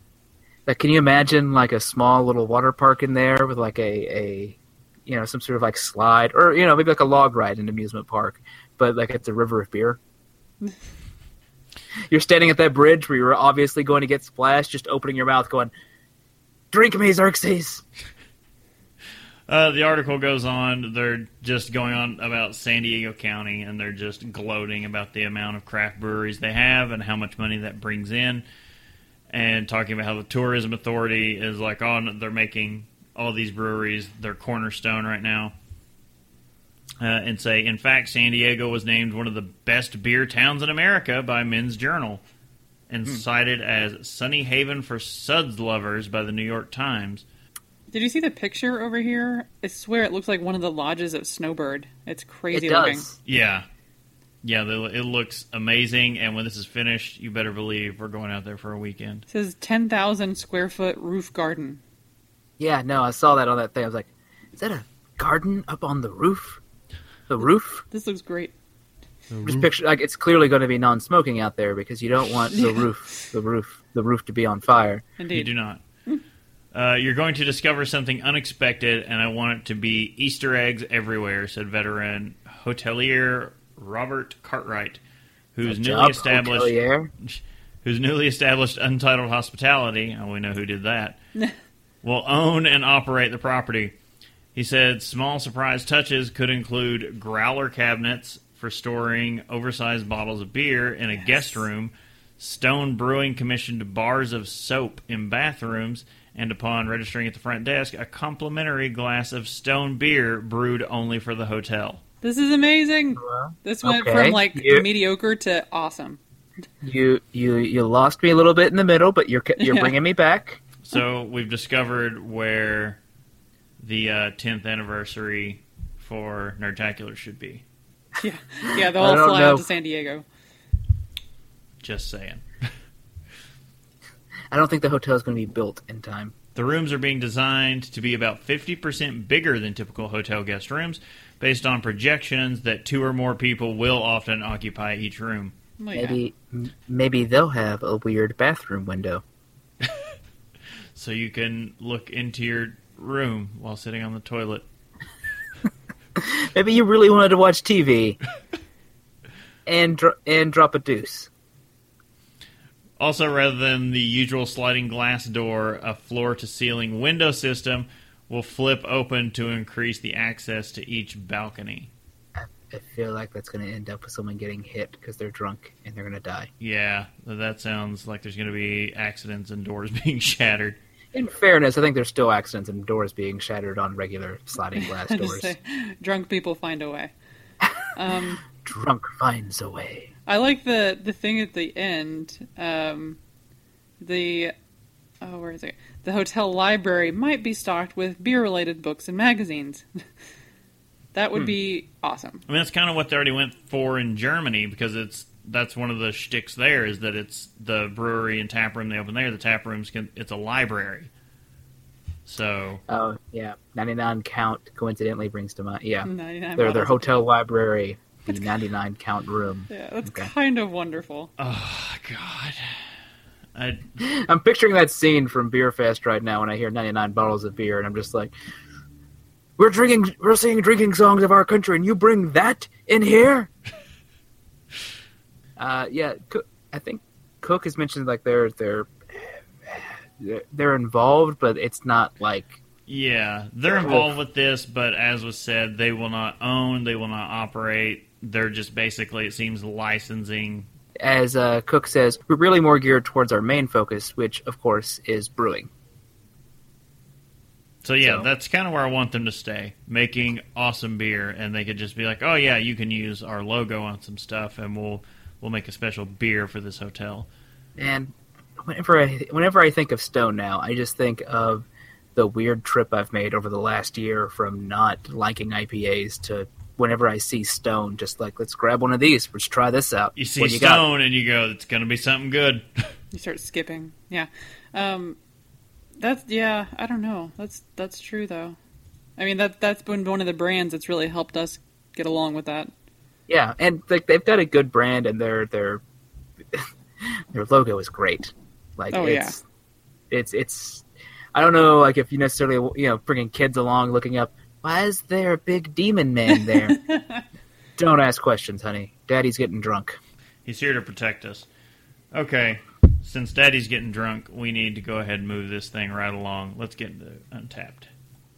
like, can you imagine like a small little water park in there with like a a you know some sort of like slide or you know maybe like a log ride in an amusement park, but like it's a river of beer. [laughs] You're standing at that bridge where you're obviously going to get splashed, just opening your mouth, going, "Drink me, Xerxes." [laughs] Uh, the article goes on. They're just going on about San Diego County, and they're just gloating about the amount of craft breweries they have and how much money that brings in, and talking about how the tourism authority is like, oh, they're making all these breweries their cornerstone right now. Uh, and say, in fact, San Diego was named one of the best beer towns in America by Men's Journal, and cited as Sunny Haven for suds lovers by the New York Times. Did you see the picture over here? I swear it looks like one of the lodges of Snowbird. It's crazy it looking. Yeah. Yeah, they, it looks amazing, and when this is finished, you better believe we're going out there for a weekend. It says 10,000 square foot roof garden. Yeah, no, I saw that on that thing. I was like, "Is that a garden up on the roof?" The roof. This looks great. Just picture like it's clearly going to be non-smoking out there because you don't want the [laughs] roof, the roof, the roof to be on fire. Indeed, You do not. Uh, you're going to discover something unexpected, and I want it to be Easter eggs everywhere," said veteran hotelier Robert Cartwright, whose Good newly job, established hotelier. [laughs] whose newly established Untitled Hospitality, and we know who did that, [laughs] will own and operate the property. He said small surprise touches could include growler cabinets for storing oversized bottles of beer in a guest room, Stone Brewing commissioned bars of soap in bathrooms, and upon registering at the front desk, a complimentary glass of Stone beer brewed only for the hotel. This is amazing. Well, This went okay. from like You- mediocre to awesome. You you you lost me a little bit in the middle, but you're you're [laughs] Yeah. bringing me back. So we've discovered where the uh, 10th anniversary for Nerdtacular should be. Yeah, yeah. They'll all fly know. out to San Diego. Just saying. I don't think the hotel is going to be built in time. The rooms are being designed to be about 50% bigger than typical hotel guest rooms, based on projections that two or more people will often occupy each room. Well, yeah. Maybe m- maybe they'll have a weird bathroom window. [laughs] So you can look into your room while sitting on the toilet. [laughs] Maybe you really wanted to watch TV and dro- and drop a deuce. Also, rather than the usual sliding glass door, a floor to ceiling window system will flip open to increase the access to each balcony. I feel like that's going to end up with someone getting hit because they're drunk and they're going to die. Yeah, that sounds like there's going to be accidents and doors [laughs] being shattered. In fairness, I think there's still accidents and doors being shattered on regular sliding [laughs] glass doors. say, drunk people find a way. Um, [laughs] Drunk finds a way. I like the the thing at the end. Um, the oh, where is it? The hotel library might be stocked with beer related books and magazines. [laughs] that would be awesome. I mean, that's kind of what they already went for in Germany because it's that's one of the shticks there is that it's the brewery and tap room they open there. The tap rooms can it's a library. So Oh yeah, 99 count coincidentally brings to mind. Yeah, 99 their their hotel library, the 99 count room. Yeah, that's Okay. kind of wonderful. oh god, I [laughs] I'm picturing that scene from Beer Fest right now when I hear 99 bottles of beer, and I'm just like, "We're drinking, we're singing drinking songs of our country, and you bring that in here?" [laughs] uh, yeah, Koch, I think Koch has mentioned like they're they're they're involved, but it's not like yeah they're involved with this, but as was said, they will not own, they will not operate. They're just basically it seems licensing. as uh, Koch says, we're really more geared towards our main focus, which of course is brewing. So yeah, So- that's kind of where I want them to stay, making awesome beer, and they could just be like, "Oh yeah, you can use our logo on some stuff, and we'll we'll make a special beer for this hotel." And whenever I whenever I think of Stone now, I just think of the weird trip I've made over the last year from not liking IPAs to whenever I see Stone, just like let's grab one of these, let's try this out. You see What you got? Stone, and you go, "It's going to be something good." [laughs] You start skipping. Yeah. Um, that's yeah. I don't know. That's that's true though. I mean that that's been one of the brands that's really helped us get along with that. Yeah, and like they've got a good brand, and their their [laughs] their logo is great. Like Oh, it's it's it's I don't know like if you necessarily you know bringing kids along, looking up why is there a big demon man there? [laughs] don't ask questions, honey. Daddy's getting drunk. He's here to protect us. Okay, since Daddy's getting drunk, we need to go ahead and move this thing right along. Let's get into Untappd.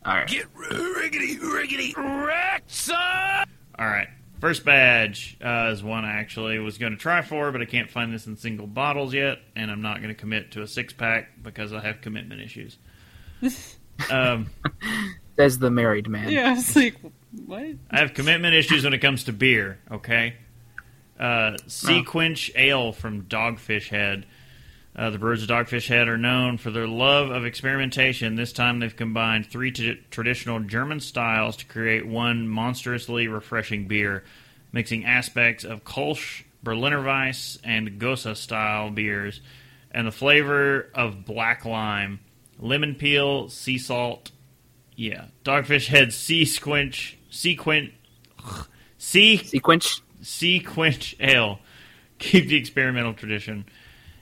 All right. Get riggedy, riggedy, wrecked, son! All right. First badge uh, is one I actually was going to try for, but I can't find this in single bottles yet, and I'm not going to commit to a six pack because I have commitment issues. [laughs] um, Says the married man. Yeah, I was like, what? I have commitment issues when it comes to beer. Okay, uh, Sea Quench Ale from Dogfish Head. Uh, the brewers of Dogfish Head are known for their love of experimentation. This time they've combined three t- traditional German styles to create one monstrously refreshing beer, mixing aspects of Kolsch, Berliner Weiss, and Gose style beers, and the flavor of black lime, lemon peel, sea salt. Yeah, Dogfish Head Sea Squinch, Sea Quench, Sea Sequence. Sea Quench Ale. Keep the experimental tradition.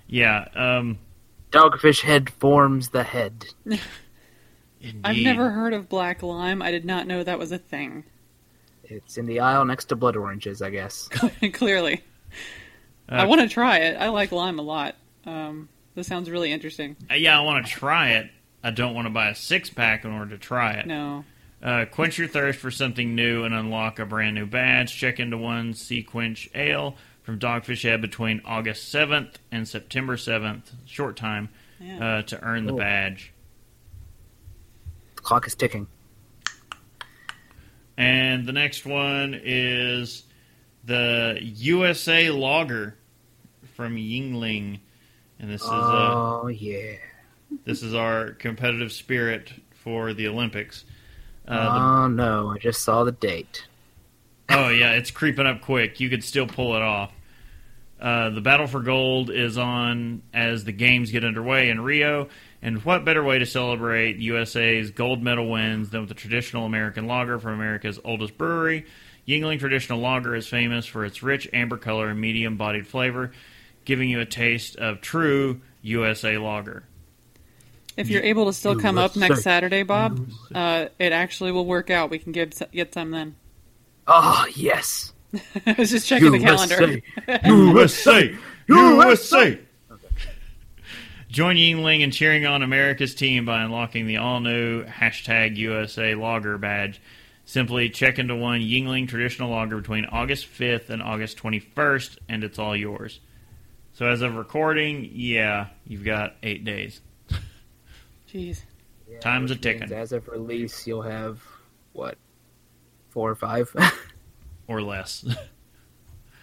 Yeah, um, Dogfish head forms the head. [laughs] I've never heard of black lime. I did not know that was a thing. It's in the aisle next to blood oranges, I guess. [laughs] Clearly, I Uh, want to try it. I like lime a lot. Um, this sounds really interesting. Uh, yeah, I want to try it. I don't want to buy a six pack in order to try it. No, Uh, quench your thirst for something new and unlock a brand new badge. Check into one Sea Quench Ale from Dogfish Head between August 7th and September 7th, short time, Yeah. uh, to earn the badge. The clock is ticking. And the next one is the USA Logger from Yuengling. And this is uh, Oh yeah. this is our competitive spirit for the Olympics. Uh, the oh no, I just saw the date. Oh yeah, it's creeping up quick. You could still pull it off. Uh, the battle for gold is on as the games get underway in Rio, and what better way to celebrate USA's gold medal wins than with a traditional American lager from America's oldest brewery? Yuengling Traditional Lager is famous for its rich amber color and medium-bodied flavor, giving you a taste of true USA lager. if you're able to still you come up next. Saturday, Bob, uh, it actually will work out. We can get get some then. Oh yes. I was [laughs] just checking the calendar. [laughs] USA! USA! Join Yuengling in cheering on America's team by unlocking the all new hashtag USA Logger badge. Simply check into one Yuengling traditional logger between August 5th and August 21st, and it's all yours. So, as of recording, yeah, you've got eight days. Jeez. Yeah, Time's which a ticking. As of release, you'll have what, four or five? [laughs] or less. [laughs]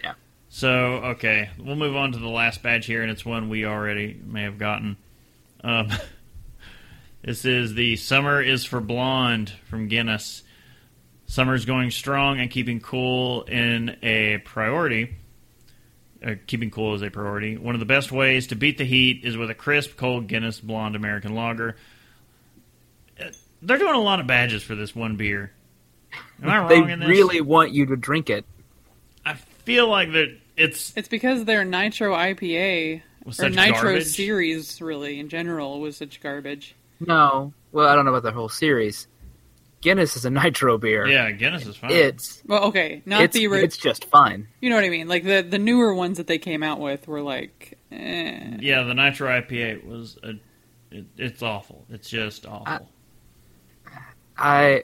Yeah. So, okay, we'll move on to the last badge here, and it's one we already may have gotten. Um, [laughs] this is the Summer is for Blonde from Guinness. Summer's going strong and keeping cool in a priority. Uh, keeping cool is a priority. One of the best ways to beat the heat is with a crisp, cold Guinness Blonde American Lager. Uh, They're doing a lot of badges for this one beer. Am I wrong they in this? really want you to drink it. I feel like that it's It's because their Nitro IPA was or such Nitro garbage. series, really in general, was such garbage. No, well, I don't know about the whole series. Guinness is a nitro beer. Yeah, Guinness is fine. It's Well, okay, not it's, the ori- it's just fine. you know what I mean. Like the the newer ones that they came out with were like, eh. yeah, the Nitro IPA was a, it, it's awful. It's just awful. I,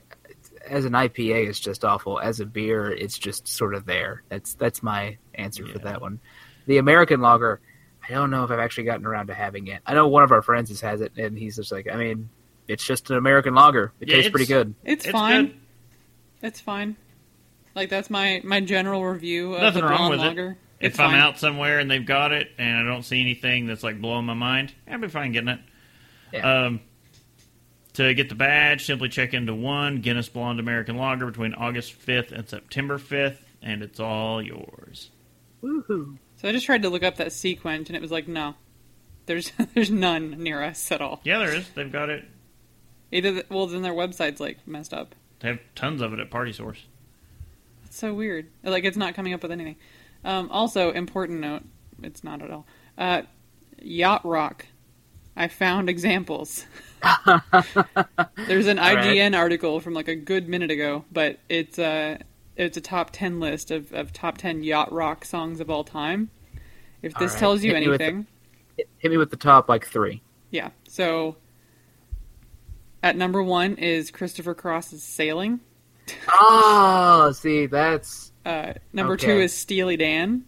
as an IPA, it's just awful. As a beer, it's just sort of there. That's that's my answer for that one. The American lager, I don't know if I've actually gotten around to having it. I know one of our friends has, has it, and he's just like, I mean, it's just an American lager. It Yeah, tastes pretty good. it's, It's fine. good. It's fine. Like that's my my general review of Nothing the wrong blonde with it. lager. if It's I'm out somewhere and they've got it and I don't see anything that's like blowing my mind, I'll be fine getting it. Yeah. Um, to get the badge, simply check into one Guinness Blonde American Lager between August 5th and September 5th, and it's all yours. Woohoo! So I just tried to look up that sequence, and it was like, no, there's [laughs] there's none near us at all. Yeah, there is. They've got it. Either the, well, then their website's like messed up. They have tons of it at Party Source. It's so weird. Like it's not coming up with anything. Um, also, important note: it's not at all. Uh, Yacht Rock. I found examples. [laughs] There's an All right. IGN article from like a good minute ago, but it's uh, it's a top ten list of, of top ten yacht rock songs of all time. If this right. tells you Hit the- anything, Hit, hit me with the top like three. yeah. So at number one is Christopher Cross's "Sailing." Oh, see, that's Uh, number Okay. two is Steely Dan.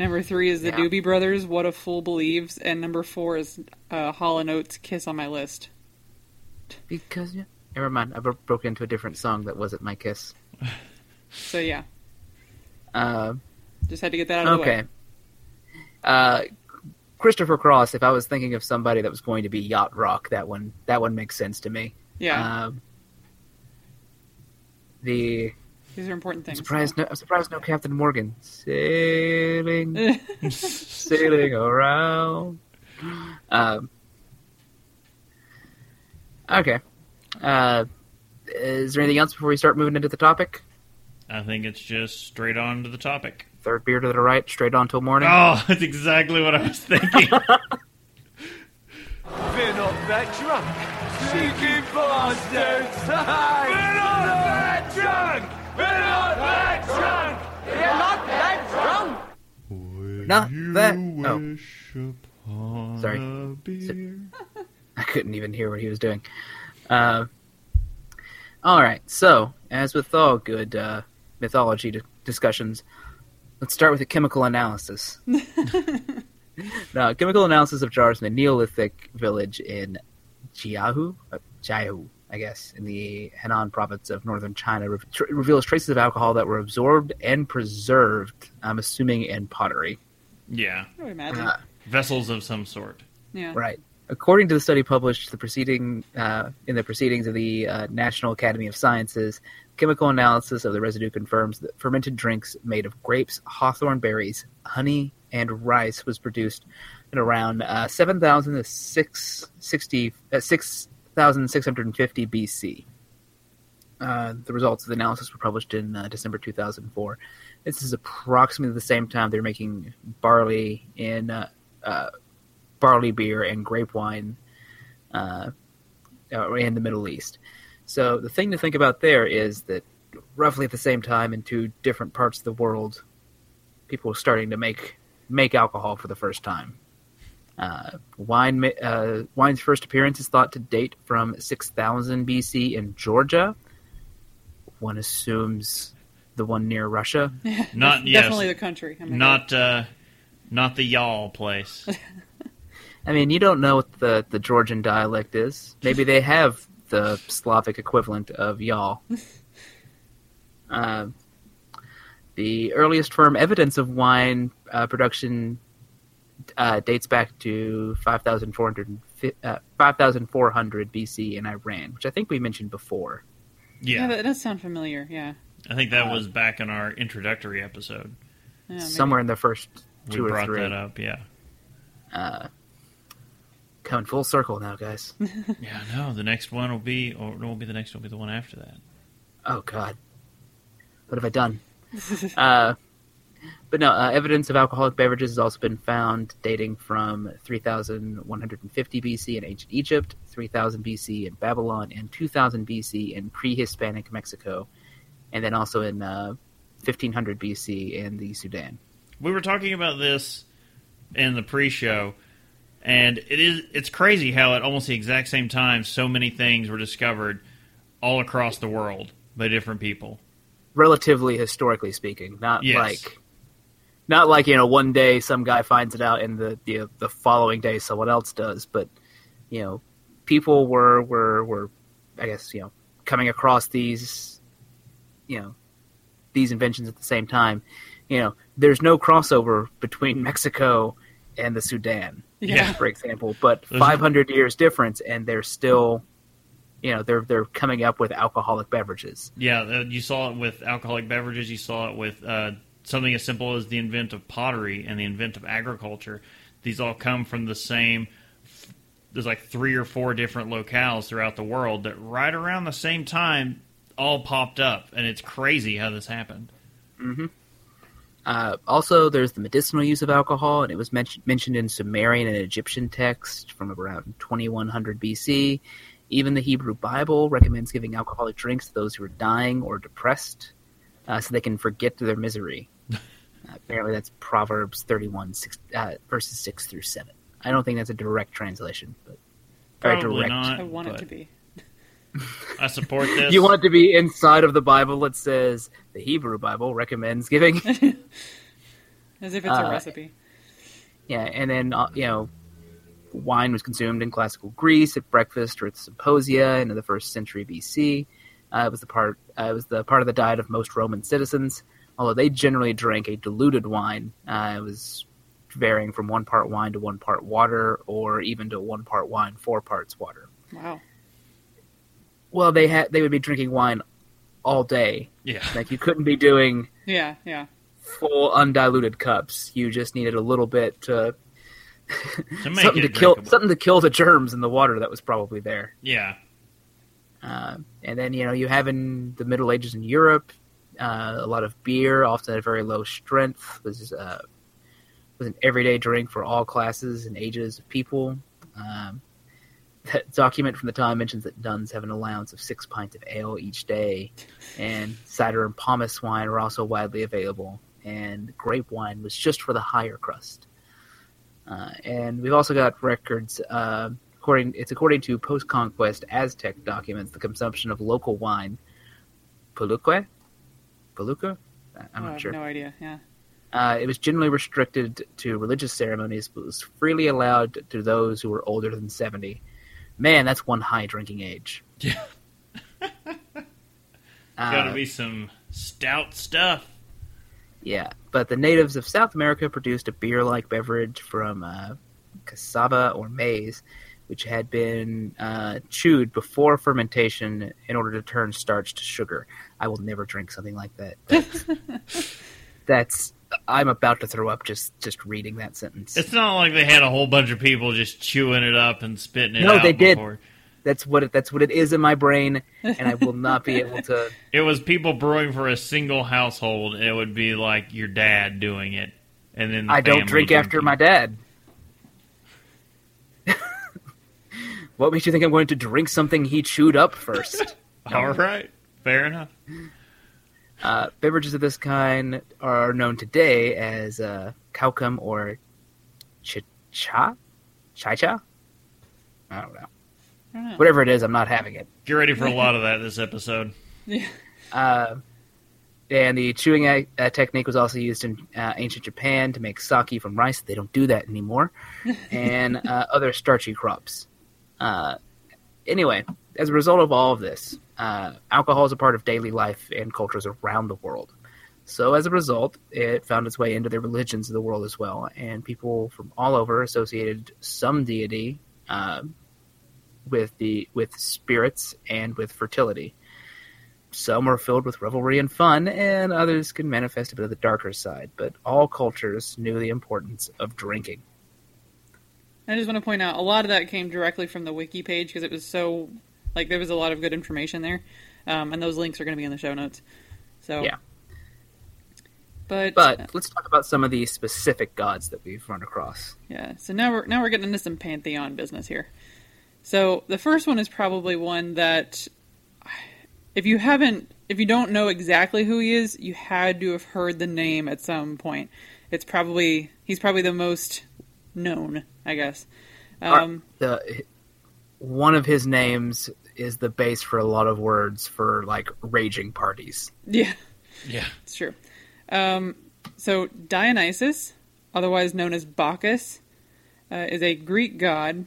Number three is the Yeah. Doobie Brothers, What a Fool Believes, and number four is uh, Hall and Oates, Kiss on My List. because yeah. Never mind. I bro- broke into a different song that wasn't my kiss. So yeah, Uh, just had to get that out of the okay. way. Uh, Christopher Cross. If I was thinking of somebody that was going to be yacht rock, that one that one makes sense to me. Yeah, Um, the these are important I'm things. surprised. No, I'm surprised. No Captain Morgan sailing, [laughs] sailing around. Um. Okay. Uh, is there anything else before we start moving into the topic? I think it's just straight on to the topic. Third beer to the right, straight on till morning. Oh, [laughs] that's exactly what I was thinking. [laughs] Been not that drunk. Cheeky bastards! Been not that drunk! Not that. Oh, Oh. Sorry. [laughs] I couldn't even hear what he was doing. Uh, all right. So, as with all good uh, mythology di- discussions, let's start with a chemical analysis. [laughs] now, chemical analysis of jars in the Neolithic village in Jiahu, uh, Jiahu, I guess, in the Henan province of northern China, re- tr- reveals traces of alcohol that were absorbed and preserved. I'm assuming in pottery. Yeah, I would imagine. Uh, vessels of some sort. yeah. Right. According to the study published the proceeding uh, in the proceedings of the uh, National Academy of Sciences, chemical analysis of the residue confirms that fermented drinks made of grapes, hawthorn berries, honey, and rice was produced at around uh, 7,000 to 660 uh, 6,650 BC. Uh, the results of the analysis were published in uh, December 2004. This is approximately the same time they're making barley in uh, uh, barley beer and grape wine uh, uh, in the Middle East. So the thing to think about there is that roughly at the same time in two different parts of the world, people were starting to make make alcohol for the first time. Uh, wine uh, wine's first appearance is thought to date from 6000 BC in Georgia. One assumes the one near Russia. [laughs] Not yes, Definitely the country. Oh my God. not uh, not the y'all place. [laughs] I mean, you don't know what the, the Georgian dialect is. Maybe they have the Slavic equivalent of y'all. [laughs] Uh, the earliest firm evidence of wine uh, production uh, dates back to 5,400 uh, 5,400 BC in Iran, which I think we mentioned before. Yeah, Yeah, that does sound familiar. Yeah. I think that was back in our introductory episode. yeah. Somewhere in the first We two or brought three. that up. Yeah, Uh, coming full circle now, guys. [laughs] yeah. No, the next one will be, or no, will be the next one will be the one after that. Oh God, what have I done? [laughs] uh, but no, uh, evidence of alcoholic beverages has also been found dating from 3150 BC in ancient Egypt, 3000 BC in Babylon, and 2000 BC in pre-Hispanic Mexico, and then also in uh, 1500 BC in the Sudan. We were talking about this in the pre-show, and it is it's crazy how at almost the exact same time so many things were discovered all across the world by different people. Relatively historically speaking, not Yes. like. Not like you know, one day some guy finds it out, and the, the the following day someone else does. But you know, people were were were, I guess you know, coming across these, you know, these inventions at the same time. You know, there's no crossover between [laughs] Mexico and the Sudan, Yeah. [laughs] for example, but 500 years difference, and they're still, you know, they're they're coming up with alcoholic beverages. Yeah, uh, you saw it with alcoholic beverages. You saw it with uh, something as simple as the invent of pottery and the invent of agriculture. These all come from the same. There's like three or four different locales throughout the world that right around the same time all popped up, and it's crazy how this happened. Uh, also, there's the medicinal use of alcohol, and it was men- mentioned in Sumerian and Egyptian texts from around 2100 BC. Even the Hebrew Bible recommends giving alcoholic drinks to those who are dying or depressed, uh, so they can forget their misery. Apparently, that's Proverbs 31, six, uh, verses 6 through 7. I don't think that's a direct translation, but very Probably direct. not. I want it to be. I support [laughs] this. You want it to be inside of the Bible that says the Hebrew Bible recommends giving. [laughs] As if it's a Uh, recipe. Yeah, and then uh, you know, wine was consumed in classical Greece at breakfast or at symposia in the first century BC. Uh, it was the part. Uh, it was the part of the diet of most Roman citizens. Although they generally drank a diluted wine, uh, it was varying from one part wine to one part water, or even to one part wine, four parts water. Wow. Well, they had they would be drinking wine all day. yeah, Like you couldn't be doing Yeah, yeah. full undiluted cups. You just needed a little bit to to [laughs] make something it to kill drinkable. something to kill the germs in the water that was probably there. Yeah, Uh, and then you know you have in the Middle Ages in Europe uh, a lot of beer, often at very low strength, was uh, was an everyday drink for all classes and ages of people. Um, [laughs] that document from the time mentions that nuns have an allowance of six pints of ale each day, and cider and pomace wine are also widely available. And grape wine was just for the higher crust. Uh, and we've also got records. Uh, according, it's according to post-conquest Aztec documents, the consumption of local wine, puluque, puluca. I'm Oh, I not have sure. no idea. Yeah. Uh, it was generally restricted to religious ceremonies, but was freely allowed to those who were older than 70. Man, that's one high drinking age. Yeah. [laughs] Uh, Got to be some stout stuff. Yeah, but the natives of South America produced a beer like beverage from uh, cassava or maize, which had been uh, chewed before fermentation in order to turn starch to sugar. I will never drink something like that. [laughs] That's, that's I'm about to throw up just just reading that sentence. It's not like they had a whole bunch of people just chewing it up and spitting it No, out. they did. before. That's what it, that's what it is in my brain, and I will not be able to. [laughs] It was people brewing for a single household. and It would be like your dad doing it, and then the I don't drink after drinking. my dad. What makes you think I'm going to drink something he chewed up first? [laughs] All right, fair enough. Uh, beverages of this kind are known today as uh, cauim or chicha, chicha. I don't know. I don't know. Whatever it is, I'm not having it. Get ready for a lot of [laughs] that this episode. Yeah. Uh, and the chewing uh, technique was also used in uh, ancient Japan to make sake from rice. They don't do that anymore, [laughs] and uh, other starchy crops. Uh, anyway, as a result of all of this, uh, alcohol is a part of daily life and cultures around the world. So, as a result, it found its way into the religions of the world as well, and people from all over associated some deity uh, with the with spirits and with fertility. Some are filled with revelry and fun, and others can manifest a bit of the darker side. But all cultures knew the importance of drinking. I just want to point out a lot of that came directly from the wiki page because it was so like there was a lot of good information there, um, and those links are going to be in the show notes. So Yeah. but But let's talk about some of the specific gods that we've run across. yeah, so now we're now we're getting into some pantheon business here. So the first one is probably one that if you haven't if you don't know exactly who he is, you had to have heard the name at some point. It's probably he's probably the most known, I guess. Um, The one of his names is the base for a lot of words for like raging parties. yeah. Yeah, It's true. Um, so Dionysus, otherwise known as Bacchus, uh, is a Greek god.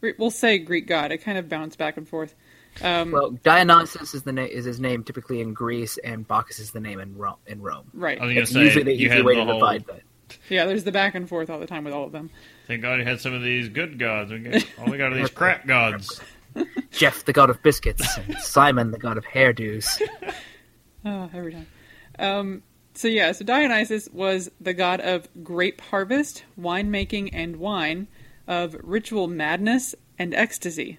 We- We'll say Greek god. It kind of bounced back and forth. Um, Well, Dionysus is the na- is his name typically in Greece, and Bacchus is the name in Rome. In Rome, right. I was gonna it's say usually the easy way the to whole. divide that. Yeah, there's the back and forth all the time with all of them. Thank God he had some of these good gods. We got, all we got are these crap gods. [laughs] Jeff, the god of biscuits, and Simon, the god of hairdos. Oh, [laughs] every time. Um, so yeah, so Dionysus was the god of grape harvest, winemaking, and wine, of ritual madness and ecstasy.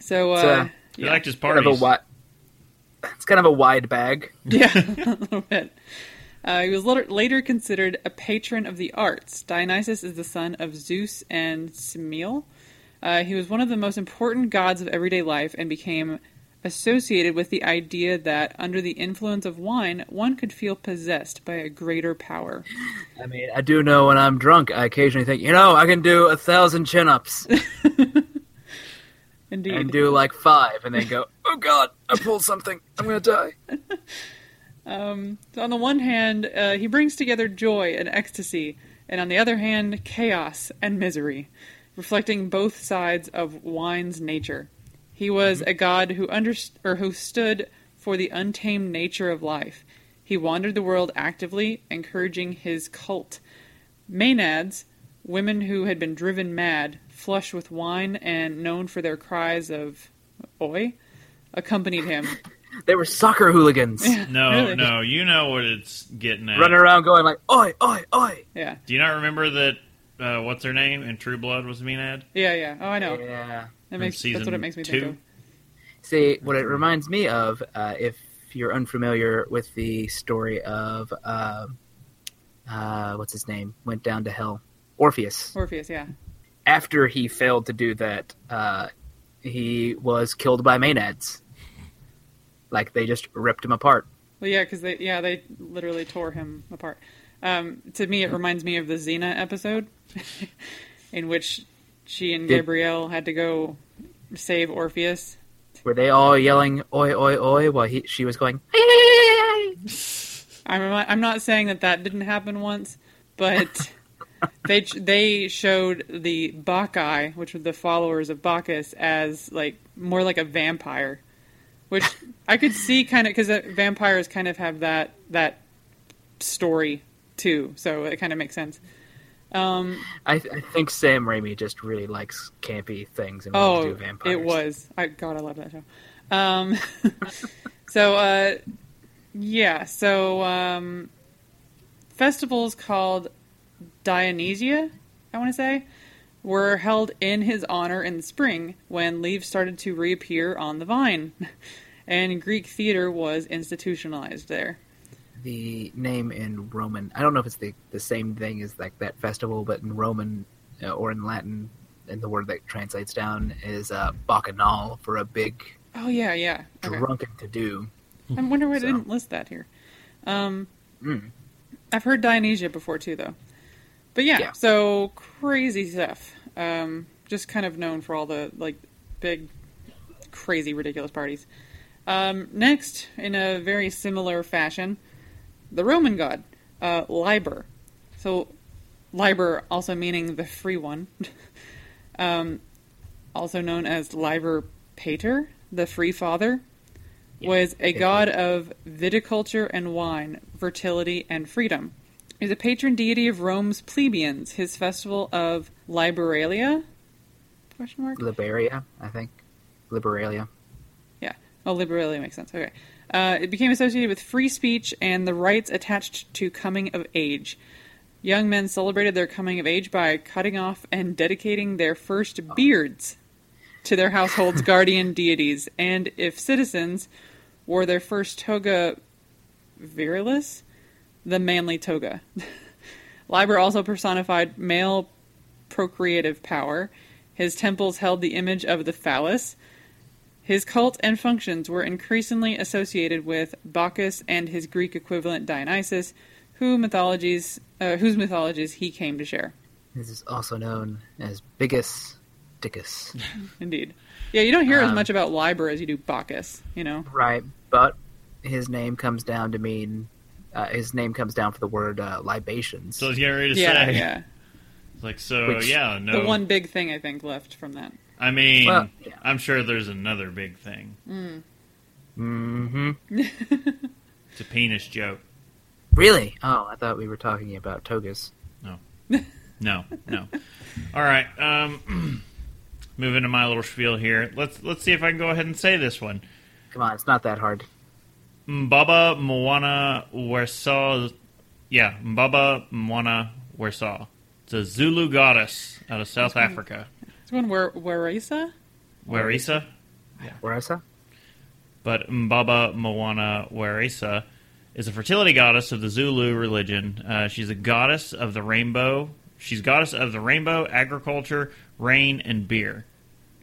So, uh, So, He yeah. liked his Kind of a parties. wi- [laughs] It's kind of a wide bag. Yeah, a little bit. Uh, he was later, later considered a patron of the arts. Dionysus is the son of Zeus and Semele. Uh, he was one of the most important gods of everyday life and became associated with the idea that under the influence of wine, one could feel possessed by a greater power. I mean, I do know when I'm drunk, I occasionally think, you know, I can do a thousand chin ups [laughs] Indeed. and do like five, and then go, oh god, I pulled something, I'm gonna die. [laughs] Um, so on the one hand, uh, he brings together joy and ecstasy, and on the other hand, chaos and misery, reflecting both sides of wine's nature. He was a god who underst- or who stood for the untamed nature of life. He wandered the world actively, encouraging his cult. Maenads, women who had been driven mad, flushed with wine and known for their cries of "oi," accompanied him. [laughs] They were soccer hooligans, No, Really? no, you know what it's getting at. running around going like, oi, oi, oi. Yeah, Do you not remember that? Uh, what's her name? In True Blood was a Maenad. yeah, yeah. Oh, I know. Yeah. That makes that's what it makes me two. think of. See, what it reminds me of, uh, if you're unfamiliar with the story of, uh, uh, what's his name, went down to hell, Orpheus. Orpheus, yeah. after he failed to do that, uh, he was killed by Maenads. Like they just ripped him apart. Well, yeah, because they yeah they literally tore him apart. Um, to me, it reminds me of the Xena episode, [laughs] in which she and Gabrielle had to go save Orpheus. Were they all yelling "oi oi oi" while he she was going? [laughs] I'm I'm not saying that that didn't happen once, but [laughs] they they showed the Bacchae, which were the followers of Bacchus, as like more like a vampire, which I could see kind of because vampires kind of have that that story too, so it kind of makes sense. Um, I, I think Sam Raimi just really likes campy things and wanted to oh, do vampires. it was. I God, I love that show. Um, [laughs] so uh, yeah, so um, festivals called Dionysia, I want to say, were held in his honor in the spring when leaves started to reappear on the vine, [laughs] and Greek theater was institutionalized there. the name in Roman. I don't know if it's the, the same thing as like that festival, but in Roman uh, or in Latin, and the word that translates down is uh, bacchanal for a big Oh yeah, yeah. Okay. drunken to do. I wonder why I didn't list that here. Um, Mm. I've heard Dionysia before too, though. But yeah, Yeah. so crazy stuff. Um, just kind of known for all the like big, crazy, ridiculous parties. Um, next, in a very similar fashion, the Roman god uh, Liber. So, Liber also meaning the free one. [laughs] um, also known as Liber Pater, the free father, was a god of viticulture and wine, fertility and freedom. Is a patron deity of Rome's plebeians. His festival of Liberalia? Question mark? Liberia, I think. Liberalia. Yeah. Oh, Liberalia makes sense. Okay. Uh, it became associated with free speech and the rights attached to coming of age. Young men celebrated their coming of age by cutting off and dedicating their first beards to their household's [laughs] guardian deities, and if citizens wore their first toga virilis, the manly toga. [laughs] Liber also personified male procreative power. His temples held the image of the phallus. His cult and functions were increasingly associated with Bacchus and his Greek equivalent Dionysus, who mythologies, uh, whose mythologies he came to share. This is also known as Bigus Dickus. [laughs] Indeed. Yeah, you don't hear as Um, much about Liber as you do Bacchus, you know? right, but his name comes down to mean. Uh, his name comes down for the word uh, libations. So I was getting ready to say. Yeah, say, yeah. like, so Which- yeah, no. The one big thing I think left from that. I mean, Well, yeah. I'm sure there's another big thing. Mm. hmm [laughs] It's a penis joke. Really? Oh, I thought we were talking about togas. No, [laughs] no. No. All right. Um, [clears throat] moving to my little spiel here. Let's let's see if I can go ahead and say this one. Come on, it's not that hard. Mbaba Mwana Wersaw. Yeah, Mbaba Mwana Wersaw. It's a Zulu goddess out of South Africa. It's one where Warisa? Werisa? Warasa? But Mbaba Mwana Werisa is a fertility goddess of the Zulu religion. Uh, she's a goddess of the rainbow. She's goddess of the rainbow, agriculture, rain, and beer.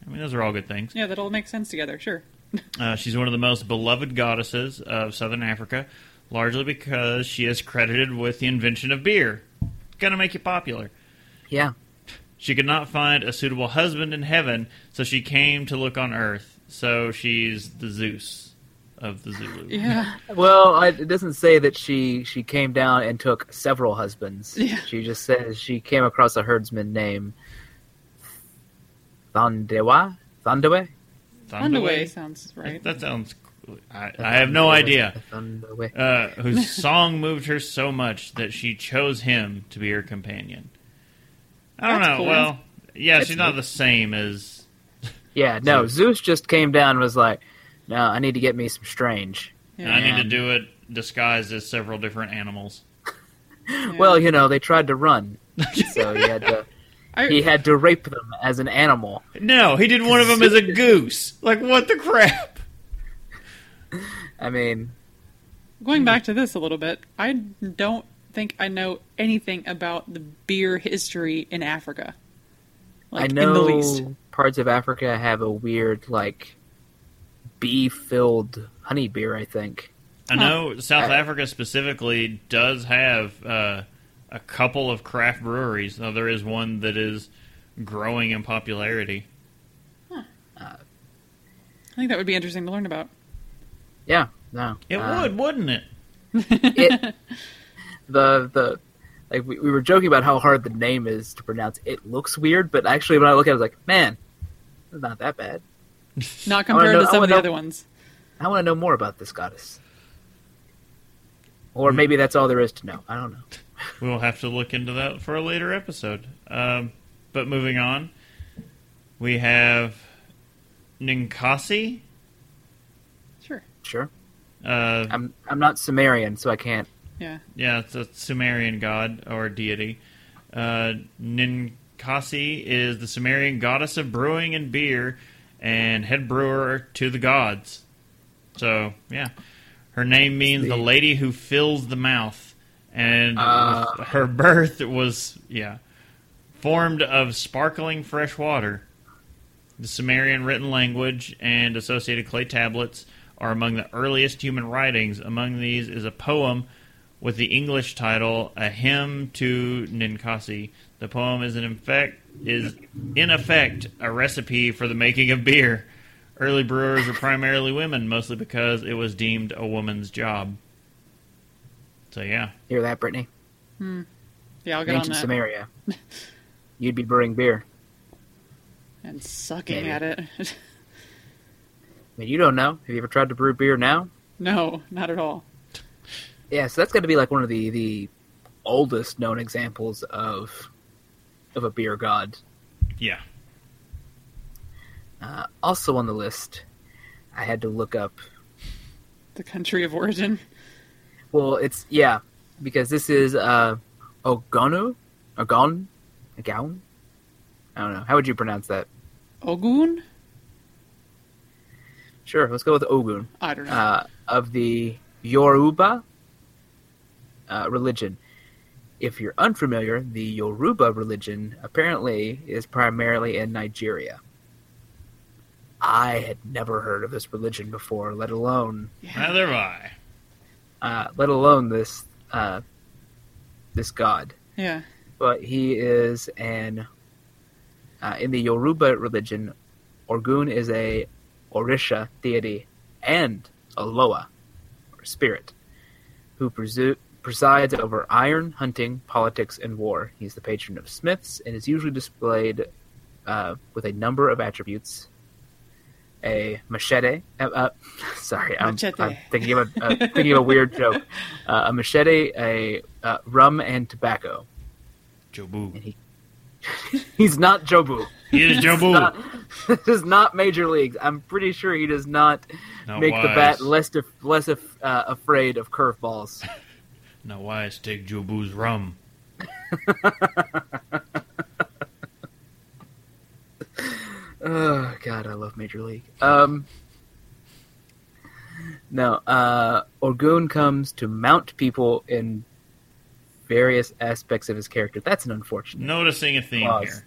I mean, those are all good things. Yeah, that all makes sense together, sure. [laughs] Uh, she's one of the most beloved goddesses of southern Africa, largely because she is credited with the invention of beer. Gonna make you popular. Yeah. She could not find a suitable husband in heaven, so she came to look on earth. So she's the Zeus of the Zulu. Yeah. [laughs] Well, I, it doesn't say that she she came down and took several husbands. Yeah. She just says she came across a herdsman named Thandewa. Thandewe. Underway sounds right. That sounds. I, I have no idea. Thandewe. Uh, whose [laughs] song moved her so much that she chose him to be her companion. I don't That's know. cool. Well, yeah, That's she's not neat. the same as Yeah, no. Zeus. Zeus just came down and was like, "No, I need to get me some strange." And I need to do it disguised as several different animals. [laughs] Yeah. Well, you know, they tried to run, [laughs] so he had to I, he had to rape them as an animal. No, he did one of them as a goose. Like what the crap? I mean, Going back to this a little bit, I don't think I know anything about the beer history in Africa. Like, I in know the least. parts of Africa have a weird like bee-filled honey beer. I think. I know South Uh, Africa specifically does have uh, a couple of craft breweries. Now there is one that is growing in popularity. I think that would be interesting to learn about. Yeah, no, It uh, would, wouldn't it? [laughs] It, the the like we, we were joking about how hard the name is to pronounce. It looks weird, but actually, when I look at it, I was like, man, it's not that bad. [laughs] Not compared know- to some of the know- other ones. I want to know more about this goddess. Or maybe that's all there is to know. I don't know. We'll have to look into that for a later episode. Um, but moving on, we have Ninkasi. Sure. Sure, Uh, I'm I'm not Sumerian, so I can't. Yeah. Yeah, it's a Sumerian god or deity. Uh, Ninkasi is the Sumerian goddess of brewing and beer and head brewer to the gods. So, yeah. Her name means the Sweet. lady who fills the mouth. And Ah. her birth was, yeah, formed of sparkling fresh water. The Sumerian written language and associated clay tablets are among the earliest human writings. Among these is a poem with the English title "A Hymn to Ninkasi." The poem is in effect is in effect a recipe for the making of beer. Early brewers were primarily women, mostly because it was deemed a woman's job. So yeah, Hear that, Brittany? Yeah, I'll get on Ancient that. Sumeria. [laughs] You'd be brewing beer. And sucking Maybe. at it. I mean, you don't know. Have you ever tried to brew beer now? no, not at all. Yeah, so that's got to be like one of the the oldest known examples of of a beer god. yeah. Uh, also on the list, I had to look up. The country of origin. Well, it's yeah, because this is uh, Ogonu, Ogon, Ogon. I don't know. How would you pronounce that? Ogun? Sure, let's go with Ogun. I don't know. uh, of the Yoruba uh, religion. If you're unfamiliar, the Yoruba religion apparently is primarily in Nigeria. I had never heard of this religion before, let alone Neither have I. uh, let alone this uh, this god. yeah. But he is an uh, in the Yoruba religion, Orgun is a Orisha deity and a Loa, or spirit, who presu- presides over iron, hunting, politics, and war. He's the patron of smiths and is usually displayed uh, with a number of attributes. A machete. Uh, uh, sorry, I'm, Machete. I'm thinking of a uh, thinking of a weird joke. Uh, a machete, a uh, rum, and tobacco. Jobu. [laughs] He's not Jobu. He is Jobu. Not, [laughs] this is not major leagues. I'm pretty sure he does not Not make the bat less af- less af- uh, afraid of curveballs. [laughs] Now wise take Jobu's rum. Oh God, I love Major League. Um, no, uh, Orgun comes to mount people in various aspects of his character. That's an unfortunate. Noticing a theme Pause. here.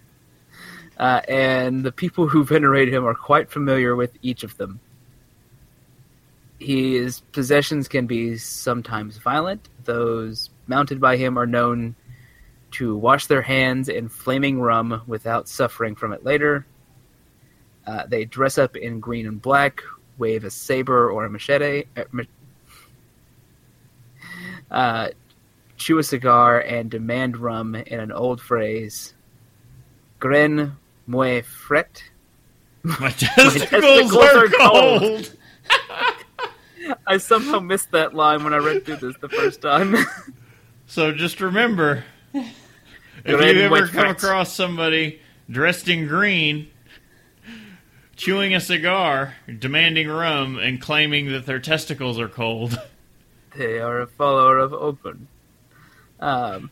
Uh, and the people who venerate him are quite familiar with each of them. His possessions can be sometimes violent. Those mounted by him are known to wash their hands in flaming rum without suffering from it later. Uh, they dress up in green and black, wave a saber or a machete, uh, uh, chew a cigar, and demand rum in an old phrase Gren Mue Fret. My [laughs] testicles, testicles are, are cold. cold. [laughs] I somehow missed that line when I read through this the first time. [laughs] So just remember, if you ever come across somebody dressed in green, chewing a cigar, demanding rum, and claiming that their testicles are cold, they are a follower of Ogun. Um,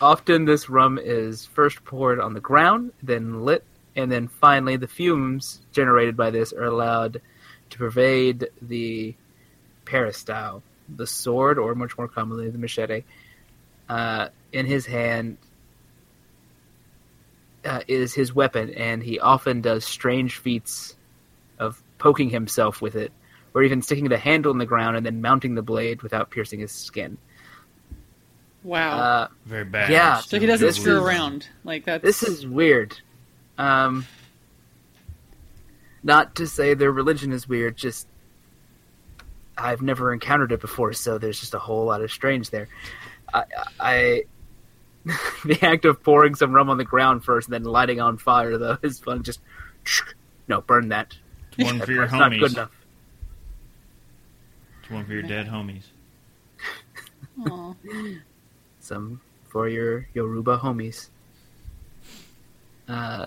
often this rum is first poured on the ground, then lit, and then finally the fumes generated by this are allowed to pervade the peristyle, the sword, or much more commonly the machete, uh, in his hand. Uh, is his weapon, and he often does strange feats of poking himself with it, or even sticking the handle in the ground and then mounting the blade without piercing his skin. Wow. Uh, Very bad. Yeah, so he doesn't screw around like that. this is weird. Um, not to say their religion is weird, just I've never encountered it before, so there's just a whole lot of strange there. I, I [laughs] the act of pouring some rum on the ground first and then lighting on fire though is fun. Just [tsk] no, burn that. It's One for your That's not good enough. It's one for your dead homies. Some for your Yoruba homies. Uh,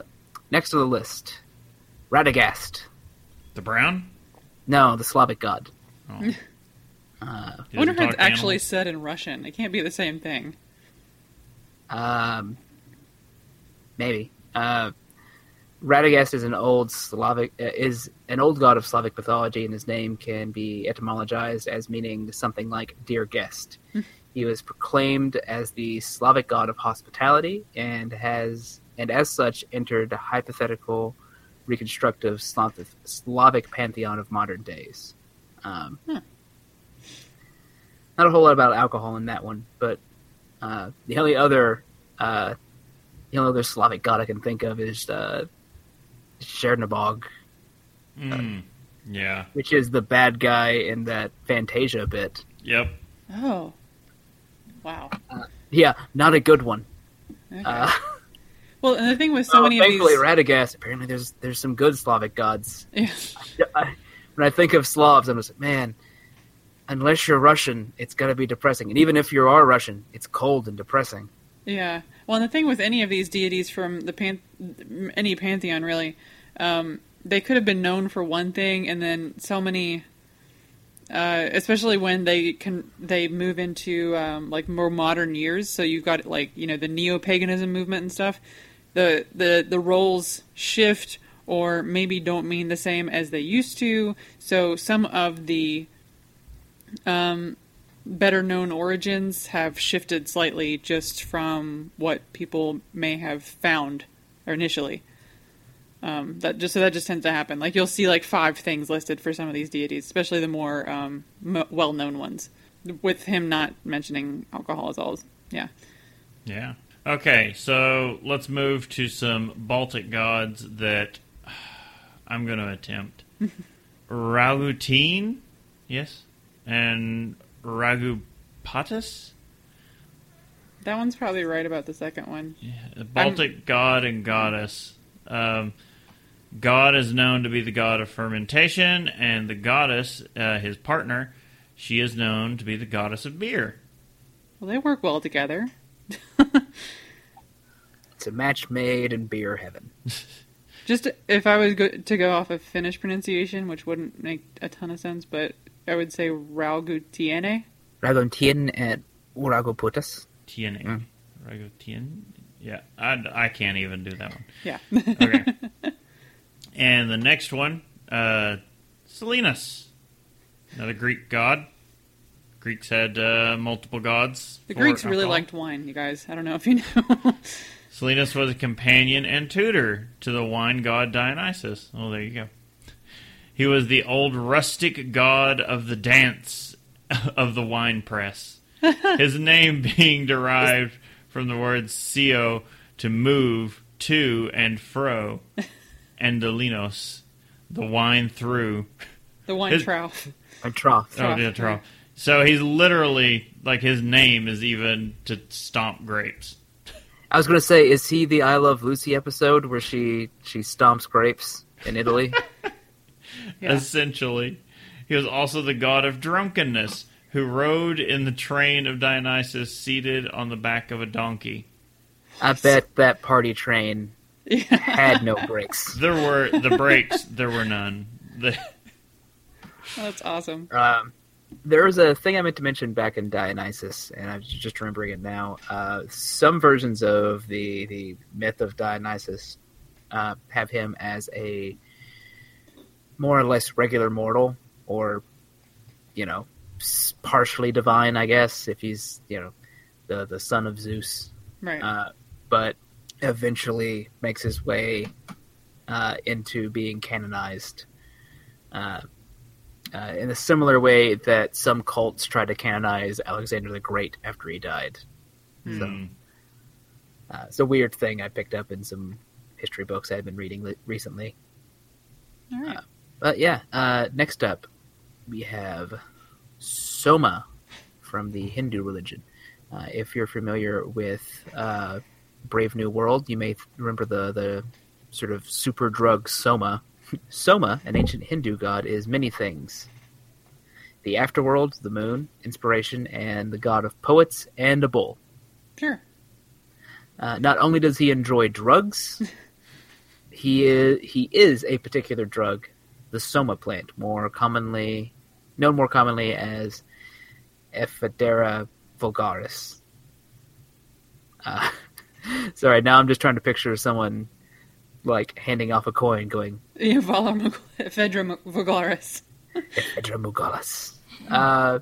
next on the list, Radagast. The brown? No, the Slavic god. Oh. Uh, I wonder doesn't if it's talk actually animals? said in Russian. It can't be the same thing. Um, maybe. Uh, Radagast is an old Slavic uh, is an old god of Slavic mythology, and his name can be etymologized as meaning something like "dear guest." he was proclaimed as the Slavic god of hospitality, and has and as such entered the hypothetical reconstructive Slavic, Slavic pantheon of modern days. Um, Hmm. Not a whole lot about alcohol in that one, but uh, the only other uh, the only other Slavic god I can think of is uh, Chernobog, Mm. Yeah. which is the bad guy in that Fantasia bit. Yep. Oh. Wow. Yeah, not a good one. Okay. Uh, [laughs] well, and the thing with so well, many of thankfully, these. Radagast. Apparently, there's there's some good Slavic gods. Yeah. [laughs] I, when I think of Slavs, I'm just like, man. Unless you're Russian, it's going to be depressing. And even if you are Russian, it's cold and depressing. Yeah. Well, the thing with any of these deities from the pan- any pantheon, really, um, they could have been known for one thing, and then so many, uh, especially when they can they move into um, like more modern years. So you've got like you know the neo paganism movement and stuff. The the the roles shift or maybe don't mean the same as they used to. So some of the um, better known origins have shifted slightly just from what people may have found initially. Um, that just so that just tends to happen. Like you'll see like five things listed for some of these deities, especially the more um, m- well known ones. With him not mentioning alcohol as all, yeah. Yeah. Okay, so let's move to some Baltic gods that [sighs] I'm going to attempt. [laughs] Ragutin, yes, and Ragupatus, That one's probably right about the second one. a Baltic god and goddess. Um, god is known to be the god of fermentation, and the goddess, uh, his partner, she is known to be the goddess of beer. Well, they work well together. [laughs] It's a match made in beer heaven. [laughs] Just if I was go- to go off of Finnish pronunciation, which wouldn't make a ton of sense, but I would say Raugutiene. Ragontien and Uragoputus. TNA. Mm. Ragotien? Yeah, I, I can't even do that one. Yeah. Okay. [laughs] and the next one, uh, Silenus, another Greek god. Greeks had uh, multiple gods. The for Greeks really alcohol. liked wine, you guys. I don't know if you know. [laughs] Silenus was a companion and tutor to the wine god Dionysus. Oh, there you go. He was the old rustic god of the dance [laughs] of the wine press. [laughs] His name being derived from the words "sio" to move to and fro, [laughs] and dolinos, the wine through. the wine His- trough. And trough. Oh, Trough, yeah, yeah. trough. So he's literally like his name is even to stomp grapes. I was gonna say, is he the I Love Lucy episode where she she stomps grapes in Italy? [laughs] Yeah. essentially. He was also the god of drunkenness, who rode in the train of Dionysus seated on the back of a donkey. I bet that party train Yeah. [laughs] had no brakes. There were the brakes, there were none. The, [laughs] That's awesome. Um, there was a thing I meant to mention back in Dionysus, and I'm just remembering it now. Uh, some versions of the the myth of Dionysus uh, have him as a more or less regular mortal, or you know, partially divine, I guess, if he's you know the the son of Zeus. Right. Uh, but eventually makes his way uh, into being canonized. Uh, uh, in a similar way that some cults tried to canonize Alexander the Great after he died. So, Hmm. uh, it's a weird thing I picked up in some history books I've been reading li- recently. All right. But yeah, uh, next up we have Soma from the Hindu religion. Uh, if you're familiar with uh, Brave New World, you may remember the the sort of super drug Soma. [laughs] Soma, an ancient Hindu god, is many things. The afterworld, the moon, inspiration, and the god of poets and a bull. Sure. Uh, not only does he enjoy drugs, [laughs] he is he is a particular drug, the soma plant, more commonly known more commonly as Ephedra vulgaris. Uh, [laughs] sorry, now I'm just trying to picture someone like handing off a coin, going Yeah, Valar Mug- Fedra Vulgaris. Ephedra vulgaris. Uh,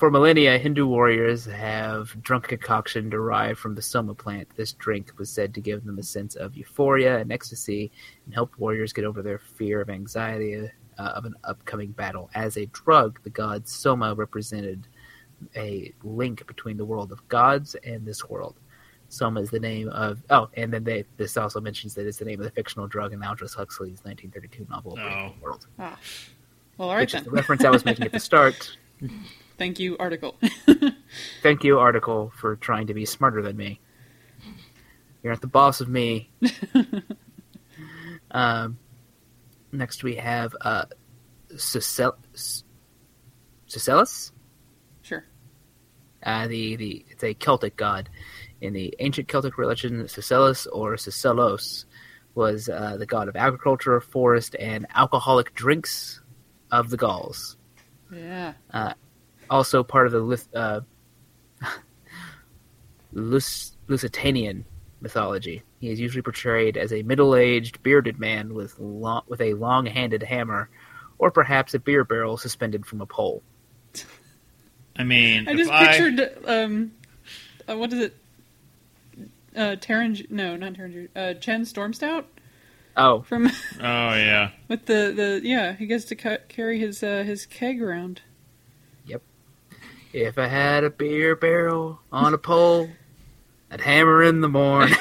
for millennia, Hindu warriors have drunk concoction derived from the soma plant. This drink was said to give them a sense of euphoria and ecstasy and help warriors get over their fear of anxiety uh, of an upcoming battle. As a drug, the god soma represented a link between the world of gods and this world. Soma is the name of oh, and then they this also mentions that it's the name of the fictional drug in Aldous Huxley's 1932 novel Brave Oh. New World, Ah. Well, all right which is the reference I was making at the start. [laughs] Thank you, article. [laughs] Thank you, article, for trying to be smarter than me. You're not the boss of me. [laughs] um, next, we have uh, Cecil- Cecilus. sure. Uh, the, the it's a Celtic god. In the ancient Celtic religion, Cecilus or Cecilos was uh, the god of agriculture, forest, and alcoholic drinks of the Gauls. Yeah. Also part of the Lith- uh, [laughs] Lus- Lusitanian mythology. He is usually portrayed as a middle-aged, bearded man with long- with a long-handed hammer, or perhaps a beer barrel suspended from a pole. I mean, I if just I, pictured um, uh, what is it? Uh, Terran? No, not Terran. Uh, Chen Stormstout Oh, from Oh yeah. [laughs] with the the yeah. He gets to ca- carry his uh, his keg around. If I had a beer barrel on a pole, [laughs] I'd hammer in the morning,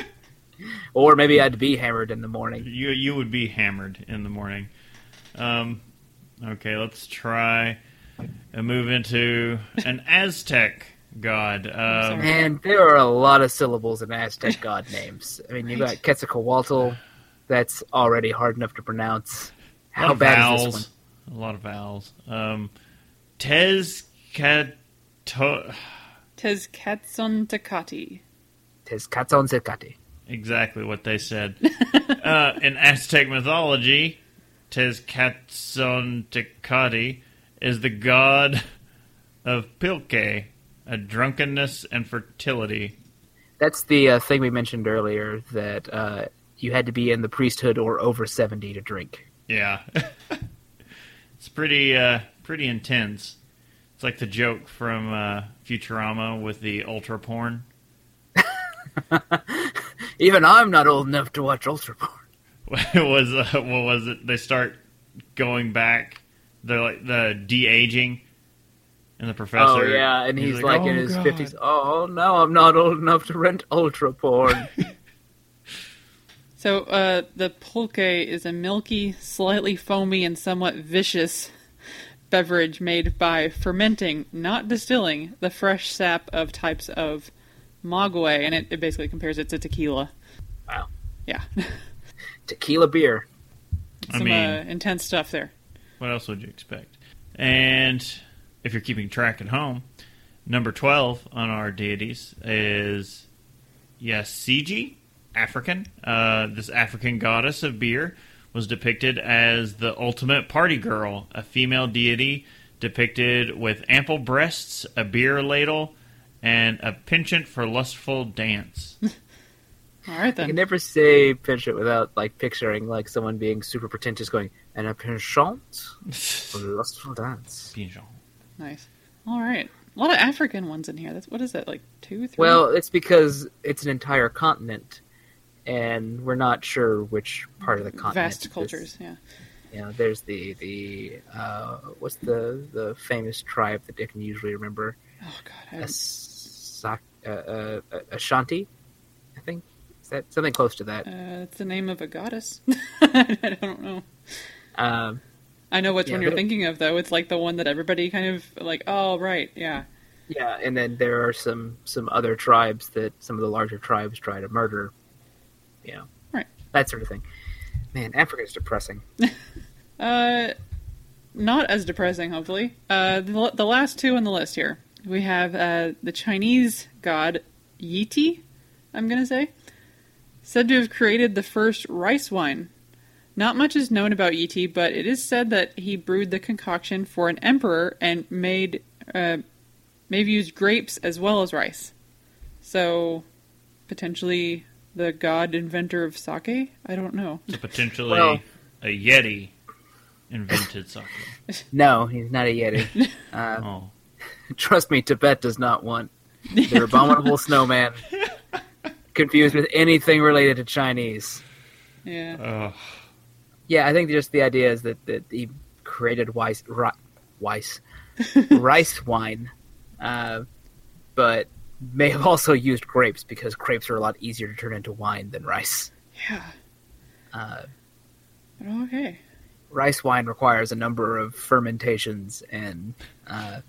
[laughs] or maybe I'd be hammered in the morning. You you would be hammered in the morning. Um, okay, let's try and move into an Aztec god. [laughs] Um, sorry. And there are a lot of syllables in Aztec god names. I mean, you got Quetzalcoatl. That's already hard enough to pronounce. a lot How of bad vowels. is this one? A lot of vowels. Um, Tezcato. Tezcatson Tecati. Tezcatzoncatli. Exactly what they said. [laughs] uh, in Aztec mythology, Tezcatzontecatli is the god of pulque, a drunkenness and fertility. That's the uh, thing we mentioned earlier that uh, you had to be in the priesthood or over 70 to drink. Yeah. [laughs] it's pretty uh, pretty intense. It's like the joke from uh, Futurama with the ultra porn. [laughs] Even I'm not old enough to watch ultra porn. [laughs] it was uh, what was it? They start going back. They're like the de aging, and the professor. Oh yeah, and he's, like, in "Oh, his fifties. Oh no, I'm not old enough to rent ultra porn. [laughs] So uh, the pulque is a milky, slightly foamy, and somewhat vicious beverage made by fermenting, not distilling, the fresh sap of types of maguey, and it, it basically compares it to tequila. Wow. Yeah, [laughs] Tequila beer. I some mean- uh, intense stuff there. What else would you expect? And if you're keeping track at home, number 12 on our deities is Yasiji, African. Uh, this African goddess of beer was depicted as the ultimate party girl, a female deity depicted with ample breasts, a beer ladle, and a penchant for lustful dance. [laughs] All right I then. can never say penchant without like picturing like someone being super pretentious, going and a penchant for [laughs] lustful dance. Penchant. Nice. All right. A lot of African ones in here. That's what is that like two, three? Well, it's because it's an entire continent, and we're not sure which part of the continent. vast cultures. Yeah. You know, there's the the uh, what's the the famous tribe that I can usually remember? Oh God. I, Asak, uh, uh, uh, Ashanti, I think. Is that something close to that? uh, it's the name of a goddess. [laughs] I don't know. Um, I know which Yeah, one you're thinking of though. It's like the one that everybody kind of like. Oh right, yeah. yeah, and then there are some some other tribes that some of the larger tribes try to murder. You know, Right. That sort of thing. Man, Africa is depressing. [laughs] Uh, not as depressing, hopefully. Uh, the, the last two on the list here. We have uh, the Chinese god Yiti, I'm going to say, said to have created the first rice wine. Not much is known about Yiti, but it is said that he brewed the concoction for an emperor and made uh, maybe used grapes as well as rice. So, potentially the god inventor of sake? I don't know. So potentially Well- a Yeti invented sake. [laughs] No, he's not a Yeti. Uh, [laughs] Oh, trust me, Tibet does not want their [laughs] abominable snowman confused with anything related to Chinese. Yeah. Ugh. Yeah, I think just the idea is that, that he created Weiss, ri, Weiss rice wine, uh, but may have also used grapes because grapes are a lot easier to turn into wine than rice. Yeah. Uh, okay. rice wine requires a number of fermentations and uh,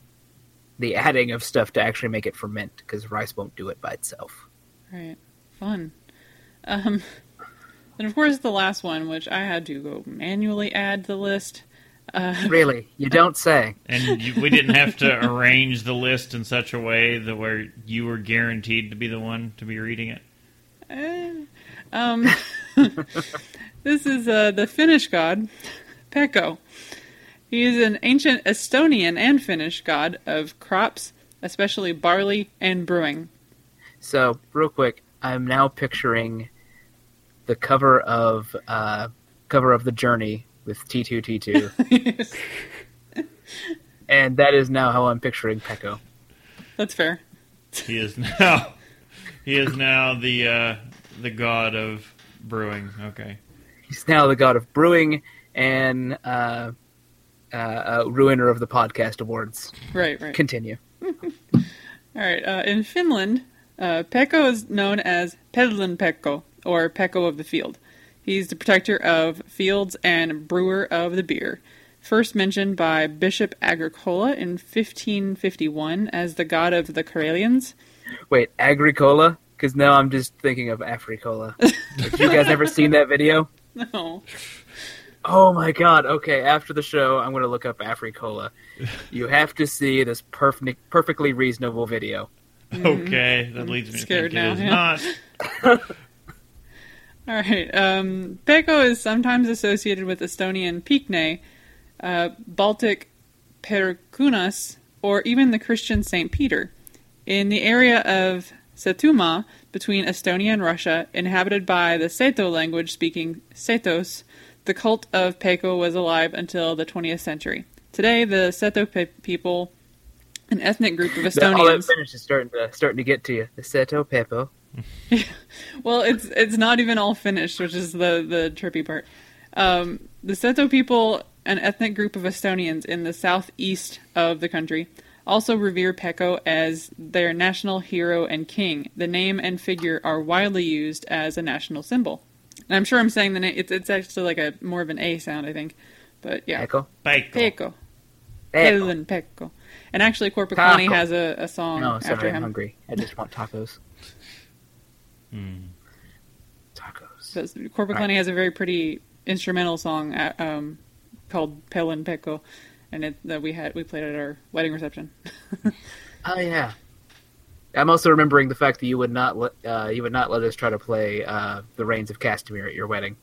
the adding of stuff to actually make it ferment because rice won't do it by itself. Right. Fun. Um, and of course, the last one, which I had to go manually add to the list. Uh, Really, you don't say. And you, we didn't have to [laughs] arrange the list in such a way that where you were guaranteed to be the one to be reading it. eh, um, [laughs] this is uh, the Finnish god, Pekko. He is an ancient Estonian and Finnish god of crops, especially barley and brewing. So, real quick, I'm now picturing the cover of uh, cover of the Journey with T2T2, [laughs] and that is now how I'm picturing Pekko. That's fair. He is now he is now the uh, the god of brewing. Okay. He's now the god of brewing and uh, uh, uh, ruiner of the podcast awards. Right, right. Continue. [laughs] All right. Uh, in Finland, uh, Pekko is known as Pedlin Pekko, or Pekko of the Field. He's the protector of fields and brewer of the beer. First mentioned by Bishop Agricola in 1551 as the god of the Karelians. Wait, Agricola? Because now I'm just thinking of Africola. Have you guys ever seen that video? [laughs] No. Oh my god. Okay, after the show, I'm going to look up Africola. You have to see this perfect, perfectly reasonable video. Okay, that leads me to scared think it is now, not. [laughs] All right. Um, Pekko is sometimes associated with Estonian Pikne, uh, Baltic Perkunas, or even the Christian St. Peter. In the area of Setomaa, between Estonia and Russia, inhabited by the Seto language speaking Setos, the cult of Pekko was alive until the 20th century. Today, the Seto pe- people, an ethnic group of That- All that Estonians. finish is starting to starting to get to you. The Seto Pepo. [laughs] Well, it's it's not even all finished, which is the the trippy part. Um, the Seto people, an ethnic group of Estonians in the southeast of the country, also revere Pekko as their national hero and king. The name and figure are widely used as a national symbol. And I'm sure I'm saying the name. It's it's actually like a more of an A sound, I think. But yeah, Peko. Bacon. Pekko, Peko. Helen Pekko. And actually, Korpiklaani Taco. has a, a song No, after sorry, I'm him. hungry. I just want tacos. Hmm. Tacos. But Korpiklaani has a very pretty instrumental song uh, um, called Pelin Pekko, and it that we had we played at our wedding reception. [laughs] Oh yeah. I'm also remembering the fact that you would not let uh, you would not let us try to play uh, the Rains of Castamere at your wedding.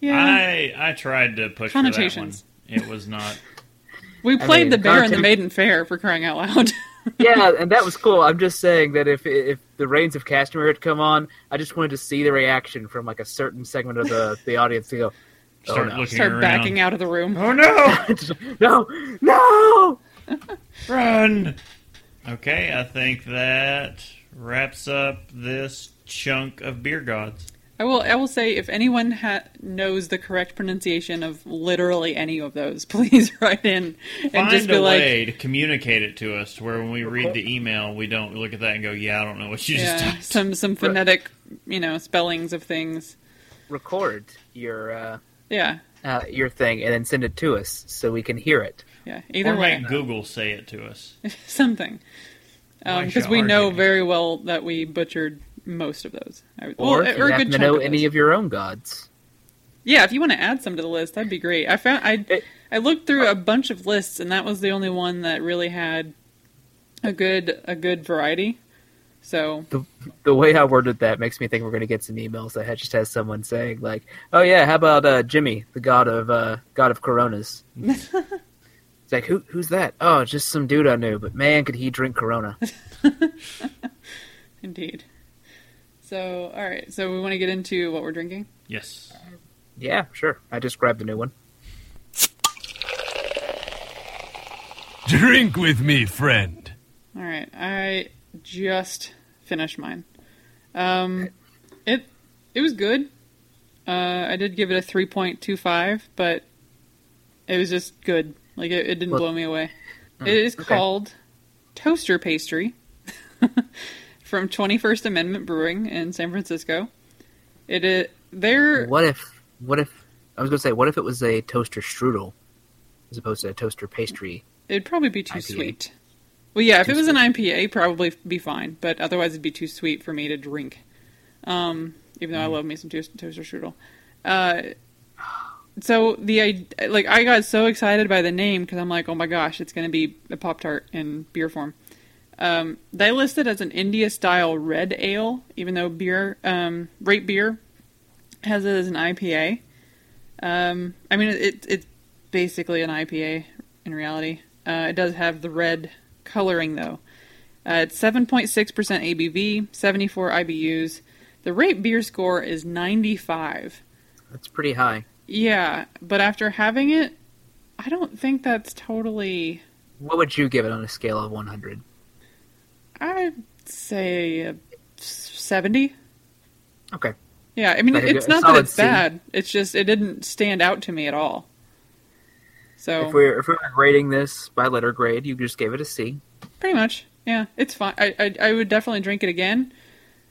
Yeah, I I tried to push for that one. Connotations. It was not. [laughs] we I played mean, the bear and the maiden fair for crying out loud. yeah, and that was cool. I'm just saying that if if the Rains of Castamere had come on, I just wanted to see the reaction from like a certain segment of the [laughs] the audience to go, oh, Start no. looking Start backing out of the room. Oh no! [laughs] no, no. [laughs] Run! Okay, I think that wraps up this chunk of beer gods. I will. I will say, if anyone ha- knows the correct pronunciation of literally any of those, [laughs] please write in and Find just be a like, way to communicate it to us, to where when we read the email, we don't look at that and go, "Yeah, I don't know what you just yeah, typed." some some phonetic, you know, spellings of things. Record your uh, Yeah, uh, your thing and then send it to us so we can hear it. yeah. Either or way, make Google say it to us. [laughs] something. Because should we know argue? very well that we butchered most of those. I would- Or well, if you or a happen to know of any of your own gods. Yeah, if you want to add some to the list, that'd be great. I found I It- I looked through a bunch of lists, and that was the only one that really had a good a good variety. So The, the way I worded that makes me think we're going to get some emails that just has someone saying like, "Oh yeah, how about uh, Jimmy, the god of uh, god of Coronas?" [laughs] it's like, who who's that? Oh, just some dude I knew, but man, could he drink Corona? [laughs] indeed. So all right, so we want to get into what we're drinking. Yes. yeah, sure. I just grabbed a new one. Drink with me, friend. All right, I just finished mine. Um, it it was good. Uh, I did give it a three point two five, but it was just good. Like it, it didn't Well- blow me away. It is okay. called Toaster Pastry [laughs] from Twenty First Amendment Brewing in San Francisco. It is they're What if? What if? I was going to say, what if it was a toaster strudel as opposed to a toaster pastry? It'd probably be too IPA. sweet. Well, yeah, if Too it was an IPA, probably be fine, but otherwise it'd be too sweet for me to drink. Um, even though I love me some toast- toaster strudel. Uh, so the like I got so excited by the name because I'm like, oh my gosh, it's going to be a pop tart in beer form. Um, they list it as an India style red ale, even though beer, um, Rate Beer, has it as an IPA. Um, I mean, it, it's basically an IPA in reality. Uh, it does have the red coloring though. Uh, it's 7.6% ABV, 74 IBUs. The rate beer score is 95. That's pretty high. Yeah, but after having it, I don't think that's totally. What would you give it on a scale of 100? I'd say 70. Okay. Yeah, I mean, it's not that it's C. bad. It's just it didn't stand out to me at all. So If we're if we're grading this by letter grade, you just gave it a C. Pretty much, yeah. It's fine. I, I I would definitely drink it again.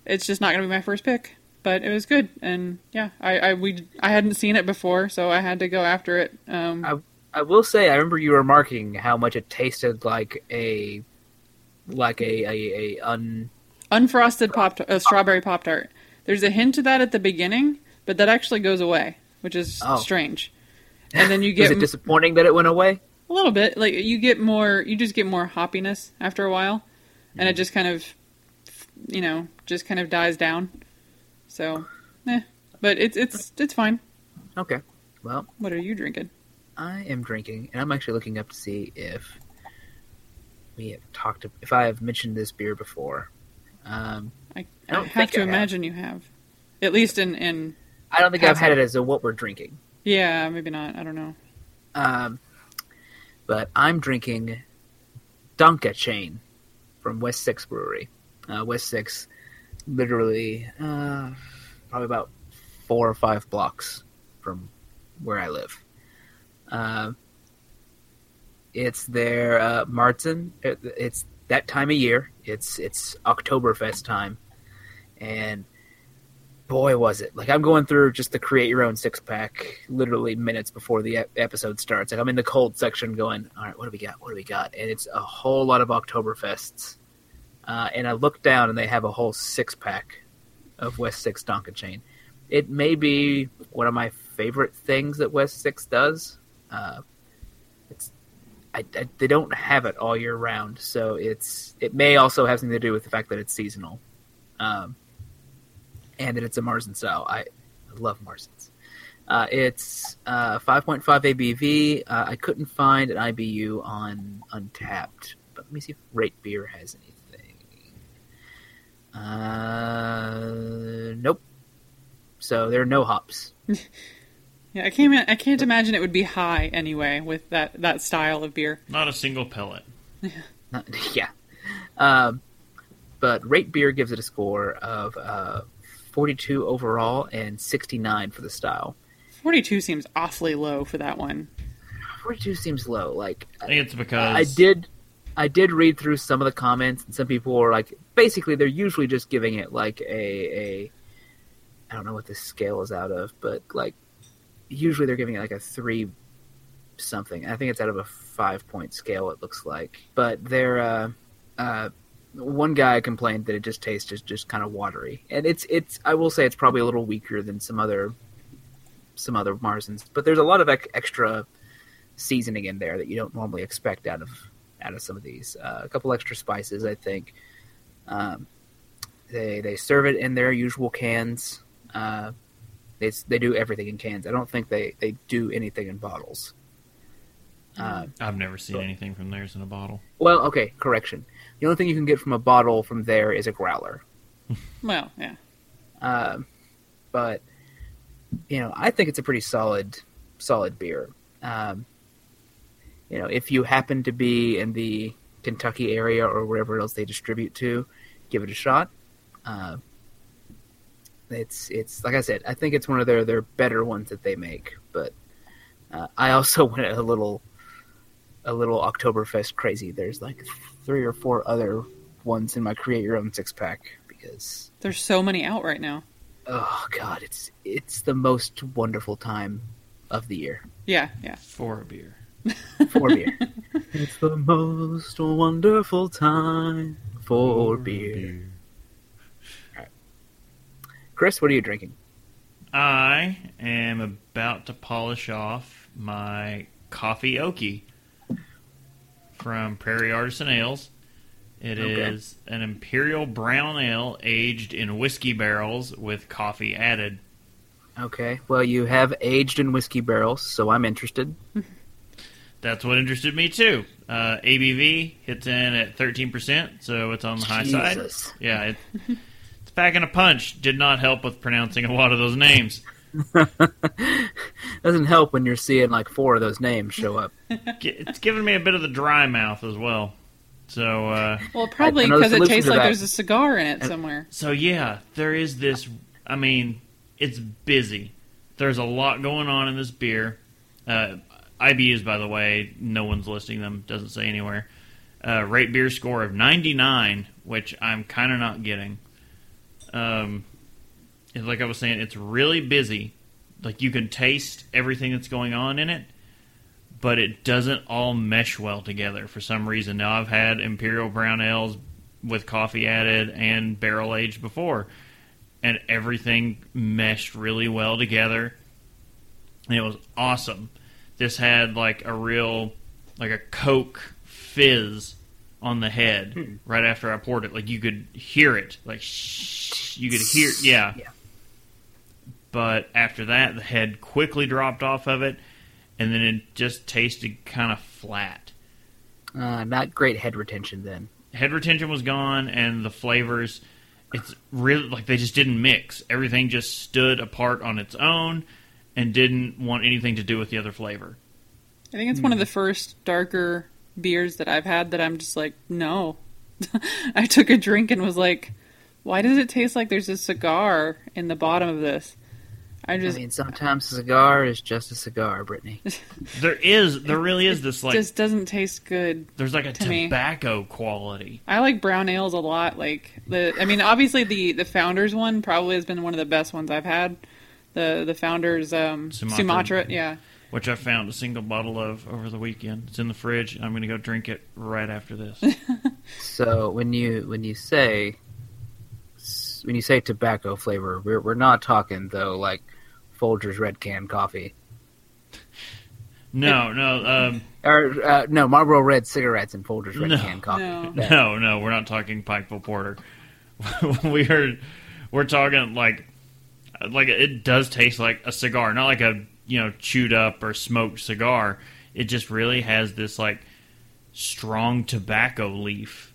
It's just not going to be my first pick, but it was good, and yeah, I I we I hadn't seen it before, so I had to go after it. Um, I I will say I remember you remarking how much it tasted like a like a a, a un unfrosted pop uh, strawberry pop tart. There's a hint of that at the beginning, but that actually goes away, which is Oh. strange. And then you [laughs] was get it disappointing that it went away? a little bit like you get more. You just get more hoppiness after a while, and it just kind of, you know, just kind of dies down. So, eh. But it's it's it's fine. Okay. Well, What are you drinking? I am drinking, and I'm actually looking up to see if we have talked if I have mentioned this beer before. Um, I, I I, don't have to I have. imagine you have, at least in in I don't think I've had it as a what we're drinking. yeah maybe not I don't know. Um, but I'm drinking Donka Chain from West Six Brewery. Uh, West Six, literally, uh, probably about four or five blocks from where I live. Uh, it's their uh, Martin. It's that time of year. It's it's Oktoberfest time, and boy was it. Like i'm going through just the create your own six pack literally minutes before the episode starts. Like i'm in the cold section going all right what do we got? What do we got? And it's a whole lot of oktoberfests. Uh, and i look down and they have a whole six pack of west six donka chain. It may be one of my favorite things that west six does. Uh, I, I, they don't have it all year round so it's it may also have something to do with the fact that it's seasonal um, and that it's a Marzen style. I, I love Marzens. Uh, it's uh, 5.5 ABV. Uh, I couldn't find an IBU on Untappd, but let me see if Rate Beer has anything. Uh, nope. So there are no hops. [laughs] Yeah, I can't I can't imagine it would be high anyway with that that style of beer. Not a single pellet. Not, [laughs] yeah. um, but Rate Beer gives it a score of uh, 42 overall and 69 for the style. 42 seems awfully low for that one. 42 seems low. Like I think it's because I did, I did read through some of the comments, and some people were like, basically, they're usually just giving it like a, a I don't know what this scale is out of, but like usually they're giving it like a three something. I think it's out of a five point scale. It looks like, but they're uh, uh, one guy complained that it just tastes just, just kind of watery, and it's it's I will say it's probably a little weaker than some other some other Marzens, but there's a lot of ec- extra seasoning in there that you don't normally expect out of out of some of these. Uh, a couple extra spices, I think. Um, they they serve it in their usual cans. Uh, they they do everything in cans. I don't think they they do anything in bottles. Uh, I've never seen anything from theirs in a bottle. well, okay, correction. The only thing you can get from a bottle from there is a growler. [laughs] Well, yeah. Um, but you know, I think it's a pretty solid, solid beer. Um, you know, if you happen to be in the Kentucky area or wherever else they distribute to, give it a shot. Uh, it's it's like I said, I think it's one of their their better ones that they make. But uh, I also [laughs] went a little a little Oktoberfest crazy. There's like three or four other ones in my create your own six pack because There's so many out right now. oh god, it's it's the most wonderful time of the year Yeah, yeah. For a beer. [laughs] for beer. it's the most wonderful time for beer. Chris, what are you drinking? I am about to polish off my coffee okie from Prairie Artisan Ales. It is Okay. an imperial brown ale aged in whiskey barrels with coffee added. Okay, well you have aged in whiskey barrels, so I'm interested. [laughs] That's what interested me too. Uh, ABV hits in at 13%, so it's on the high side. Jesus. Yeah, it, it's packing a punch. Did not help with pronouncing a lot of those names. [laughs] Doesn't help when you're seeing like four of those names show up. It's giving me a bit of the dry mouth as well. So, uh, Well, probably because it tastes like there's a cigar in it somewhere. so yeah, there is this. I mean, it's busy. There's a lot going on in this beer. Uh, IBUs, by the way, no one's listing them. Doesn't say anywhere. Uh, rate beer score of 99, which I'm kind of not getting. Um, it's like I was saying, it's really busy. Like you can taste everything that's going on in it, but it doesn't all mesh well together for some reason. Now I've had imperial brown ales with coffee added and barrel aged before, and everything meshed really well together. And it was awesome. This had like a real, like a Coke fizz on the head right after I poured it. Like you could hear it, like shh, you could hear, yeah. Yeah. But after that, the head quickly dropped off of it, and then it just tasted kind of flat. Uh, not great head retention then. Head retention was gone, and the flavors, it's really like they just didn't mix. Everything just stood apart on its own and didn't want anything to do with the other flavor. I think it's one of the first darker beers that I've had that I'm just like, no. [laughs] I took a drink and was like, why does it taste like there's a cigar in the bottom of this? I I just mean, sometimes a cigar is just a cigar, Brittany. [laughs] There is, there really is this like, just doesn't taste good. there's like a to me. tobacco quality. I like brown ales a lot. Like the, I mean, obviously the the founders one probably has been one of the best ones I've had. The the founders um, Sumatra. Sumatra, yeah. Which I found a single bottle of over the weekend. It's in the fridge. I'm going to go drink it right after this. [laughs] So when you when you say when you say tobacco flavor, we're we're not talking though like Folgers Red Can coffee No, no, um, or uh, no Marlboro Red cigarettes and Folgers Red No. Can coffee. No. That- No, no, we're not talking Pikeville Porter. [laughs] we are we're talking like like it does taste like a cigar, not like a you know chewed up or smoked cigar. It just really has this like strong tobacco leaf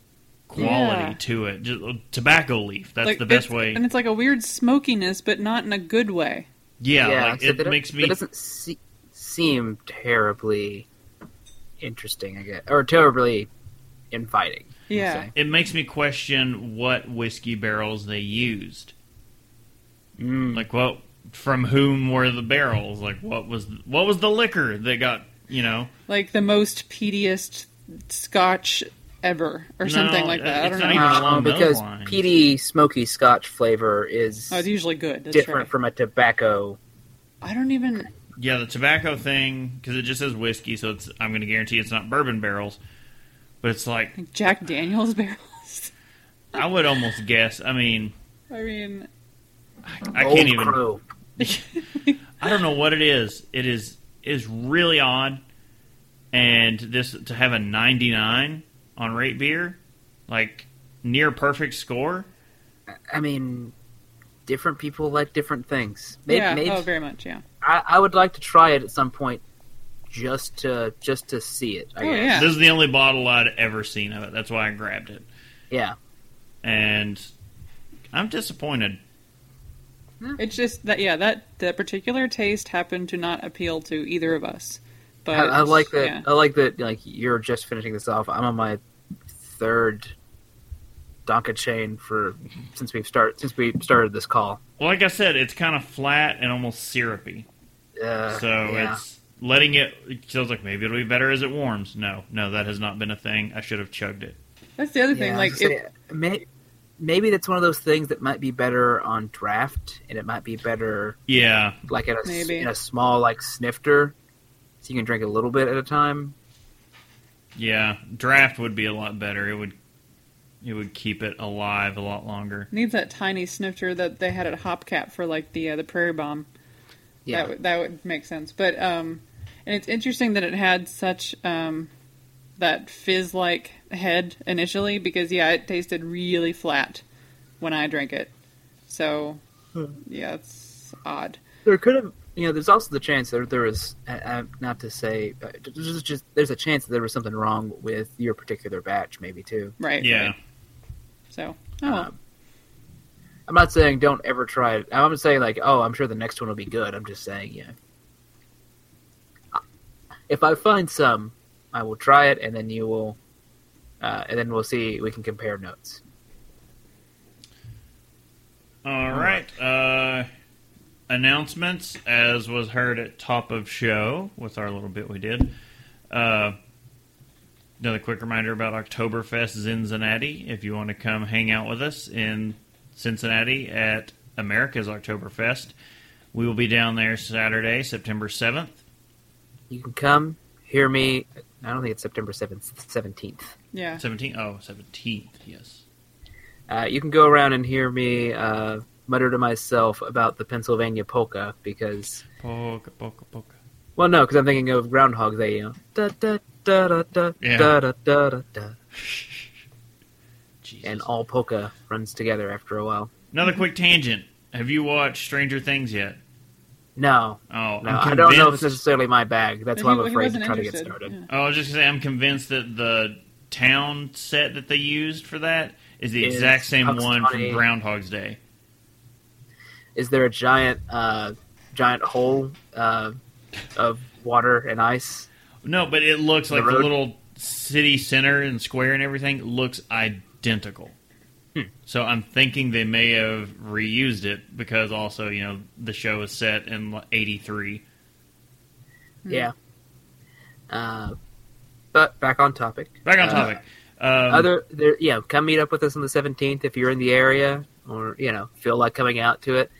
quality Yeah. to it. Just, tobacco leaf. That's like, the best way. And it's like a weird smokiness, but not in a good way. Yeah, like it makes It me. doesn't se- seem terribly interesting, I guess, or terribly inviting. Yeah. say. It makes me question what whiskey barrels they used. Mm. Like, what from whom were the barrels? Like, what was what was the liquor that got you know? Like the most peatiest scotch ever, or No, something like that. I don't not know. even along um, those because lines. peaty, smoky Scotch flavor is Oh, it's usually good. That's different right. from a tobacco. I don't even. Yeah, the tobacco thing because it just says whiskey, so it's I'm going to guarantee it's not bourbon barrels. But it's like Like Jack Daniels [laughs] barrels. I would almost guess. I mean, I mean, I Old can't even. Crew. [laughs] I don't know what it is. It is is really odd, and this to have a 99 on RateBeer, like near perfect score. I mean, different people like different things. Maybe, yeah. maybe Oh, very much. Yeah. I, I would like to try it at some point, just to just to see it. I Oh, guess. yeah. This is the only bottle I'd ever seen of it. That's why I grabbed it, yeah. and I'm disappointed. It's just that yeah that that particular taste happened to not appeal to either of us. But I, I like that. yeah. I like that. Like you're just finishing this off. I'm on my third Donka chain for since we've started since we started this call. Well, like I said, it's kind of flat and almost syrupy. Uh, So yeah. it's letting it. It feels like maybe it'll be better as it warms. No, no, that has not been a thing. I should have chugged it. That's the other Yeah, thing. Like was gonna it, say, may, maybe that's one of those things that might be better on draft, and it might be better Yeah, like in a s- Maybe. in a small like snifter, so you can drink a little bit at a time. yeah. Draft would be a lot better. It would. It would keep it alive a lot longer. needs that tiny snifter that they had at Hopcap for like the uh, the Prairie Bomb. Yeah, That would that would make sense. But um, and it's interesting that it had such um, that fizz like head initially because yeah, it tasted really flat when I drank it. So yeah, it's odd. there could have. You know, there's also the chance that there was, uh, uh, not to say, uh, there's just there's a chance that there was something wrong with your particular batch, maybe too. Right. Yeah, right. So oh. Um, I'm not saying don't ever try it. I'm saying like, oh, I'm sure the next one will be good. I'm just saying, yeah. If I find some, I will try it, and then you will, uh, and then we'll see. We can compare notes. All right. Uh, announcements, as was heard at top of show with our little bit we did. Uh, another quick reminder about Oktoberfest Cincinnati. If you want to come hang out with us in Cincinnati at America's Oktoberfest, we will be down there Saturday, September 7th. You can come hear me. I don't think it's September seventh, seventeenth. Yeah. 17th? Oh, 17th, yes. Uh, you can go around and hear me uh, mutter to myself about the Pennsylvania polka because, Polka, polka, polka. well, no, because I'm thinking of Groundhog Day. You know, da da da da da Yeah. da da da da da. [laughs] Jesus. and all polka runs together after a while. Another quick tangent. Have you watched Stranger Things yet? No, Oh, no, I'm I don't know if it's necessarily my bag. That's He- why I'm he afraid to wasn't try to get started. Yeah. Oh, I was just gonna say I'm convinced that the town set that they used for that is the Is exact same Pugs one from Groundhog's Day. Is there a giant, uh, giant hole uh, of water and ice? No, but it looks The like the road? little city center and square and everything looks identical. Hmm. So I'm thinking they may have reused it because also you know the show is set in '83. Yeah. Uh, but back on topic. Back on Uh, topic. Um, Other, there, yeah, come meet up with us on the 17th if you're in the area or you know feel like coming out to it.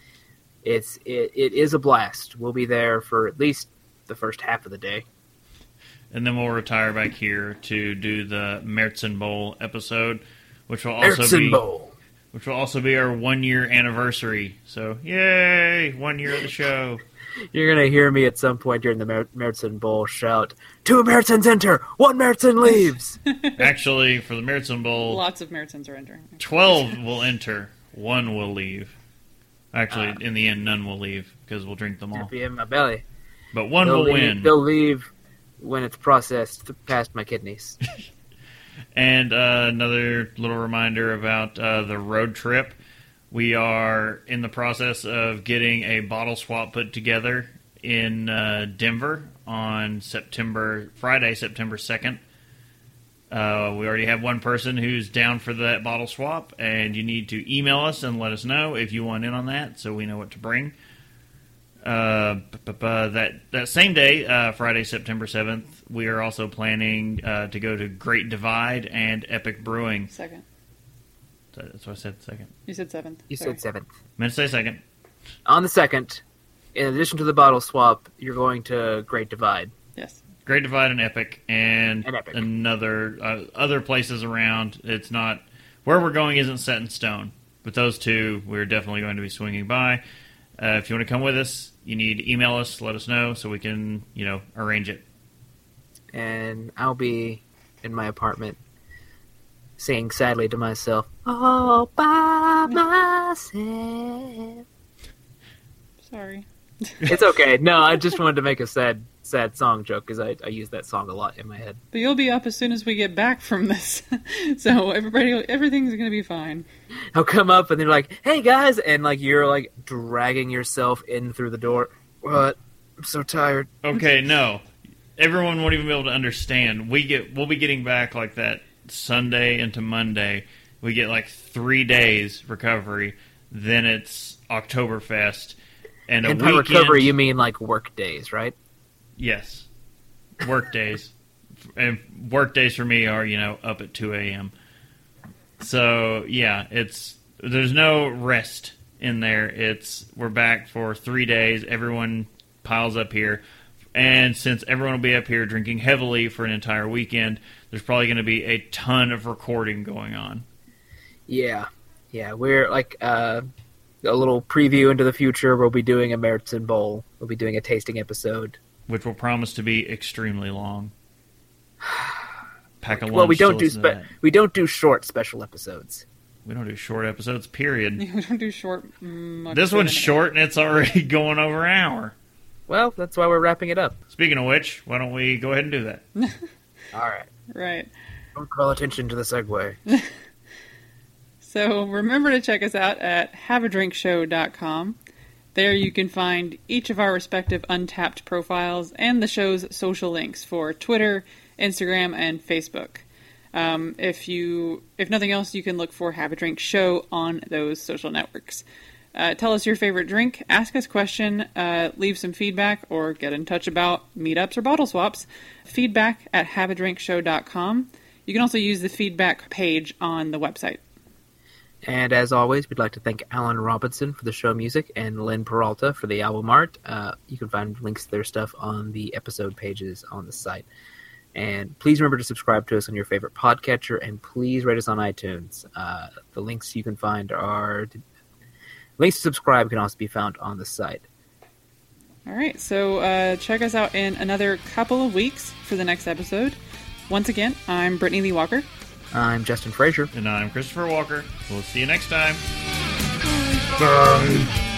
It's it, it is a blast. We'll be there for at least the first half of the day. and then we'll retire back here to do the Marzen Bowl episode, which will also Ertzen be Bowl. which will also be our one year anniversary. So yay, one year of the show. You're gonna hear me at some point during the Mer- Marzen Bowl shout, Two Marzens enter, one Marzen leaves. [laughs] Actually, for the Marzen Bowl, Lots of Marzens are entering. twelve will enter, one will leave. Actually, Ah. in the end, none will leave because we'll drink them all. be in my belly. But one they'll will leave, win. They'll leave when it's processed past my kidneys. [laughs] And uh, another little reminder about uh, the road trip. We are in the process of getting a bottle swap put together in uh, Denver on September Friday, September second. Uh, we already have one person who's down for that bottle swap, and you need to email us and let us know if you want in on that, so we know what to bring. Uh, b- b- that that same day, uh, Friday, September seventh, we are also planning uh, to go to Great Divide and Epic Brewing. Second. That's what I said. Second, You said seventh. You Sorry. said seventh. meant to say second. On the second, in addition to the bottle swap, you're going to Great Divide. Yes. Great Divide and Epic, and, And Epic. another uh, other places around. It's not where we're going isn't set in stone, but those two we're definitely going to be swinging by. Uh, if you want to come with us, you need to email us, let us know, so we can you know arrange it. And I'll be in my apartment singing sadly to myself, all by myself. Sorry. It's okay. No, I just wanted to make a sad, sad song joke because I, I use that song a lot in my head. But you'll be up as soon as we get back from this, [laughs] so everybody, everything's gonna be fine. I'll come up and they're like, "Hey guys," and like you're like dragging yourself in through the door. What? I'm so tired. Okay, no, everyone won't even be able to understand. We get we'll be getting back like that Sunday into Monday. We get like three days recovery. Then it's Oktoberfest and a And by weekend. recovery, you mean like work days, right? Yes, work days, and work days for me are you know up at two a.m. So yeah, it's there's no rest in there. It's we're back for three days. Everyone piles up here, and since everyone will be up here drinking heavily for an entire weekend, there's probably going to be a ton of recording going on. Yeah, yeah. We're like uh, a little preview into the future. We'll be doing a Marzen Bowl. We'll be doing a tasting episode. Which will promise to be extremely long. [sighs] Pack a lunch. well, we don't do listen to spe- we don't do short special episodes. we don't do short episodes. Period. [laughs] We don't do short. Mm, This one's in short and it's already [laughs] going over an hour. Well, that's why we're wrapping it up. Speaking of which, why don't we go ahead and do that? [laughs] All right. Right. Don't call attention to the segue. [laughs] So remember to check us out at haveadrinkshow.com. There you can find each of our respective Untappd profiles and the show's social links for Twitter, Instagram, and Facebook. Um, if you, if nothing else, you can look for Have a Drink Show on those social networks. Uh, tell us your favorite drink, ask us question, uh, leave some feedback, or get in touch about meetups or bottle swaps. Feedback at haveadrinkshow.com. You can also use the feedback page on the website. And as always, we'd like to thank Alan Robinson for the show music and Lynn Peralta for the album art. Uh, you can find links to their stuff on the episode pages on the site. And please remember to subscribe to us on your favorite podcatcher, and please rate us on iTunes. Uh, the links you can find are links to subscribe can also be found on the site. All right, so uh, check us out in another couple of weeks for the next episode. Once again, I'm Brittany Lee Walker. I'm Justin Frazier. And I'm Christopher Walker. We'll see you next time. Bye.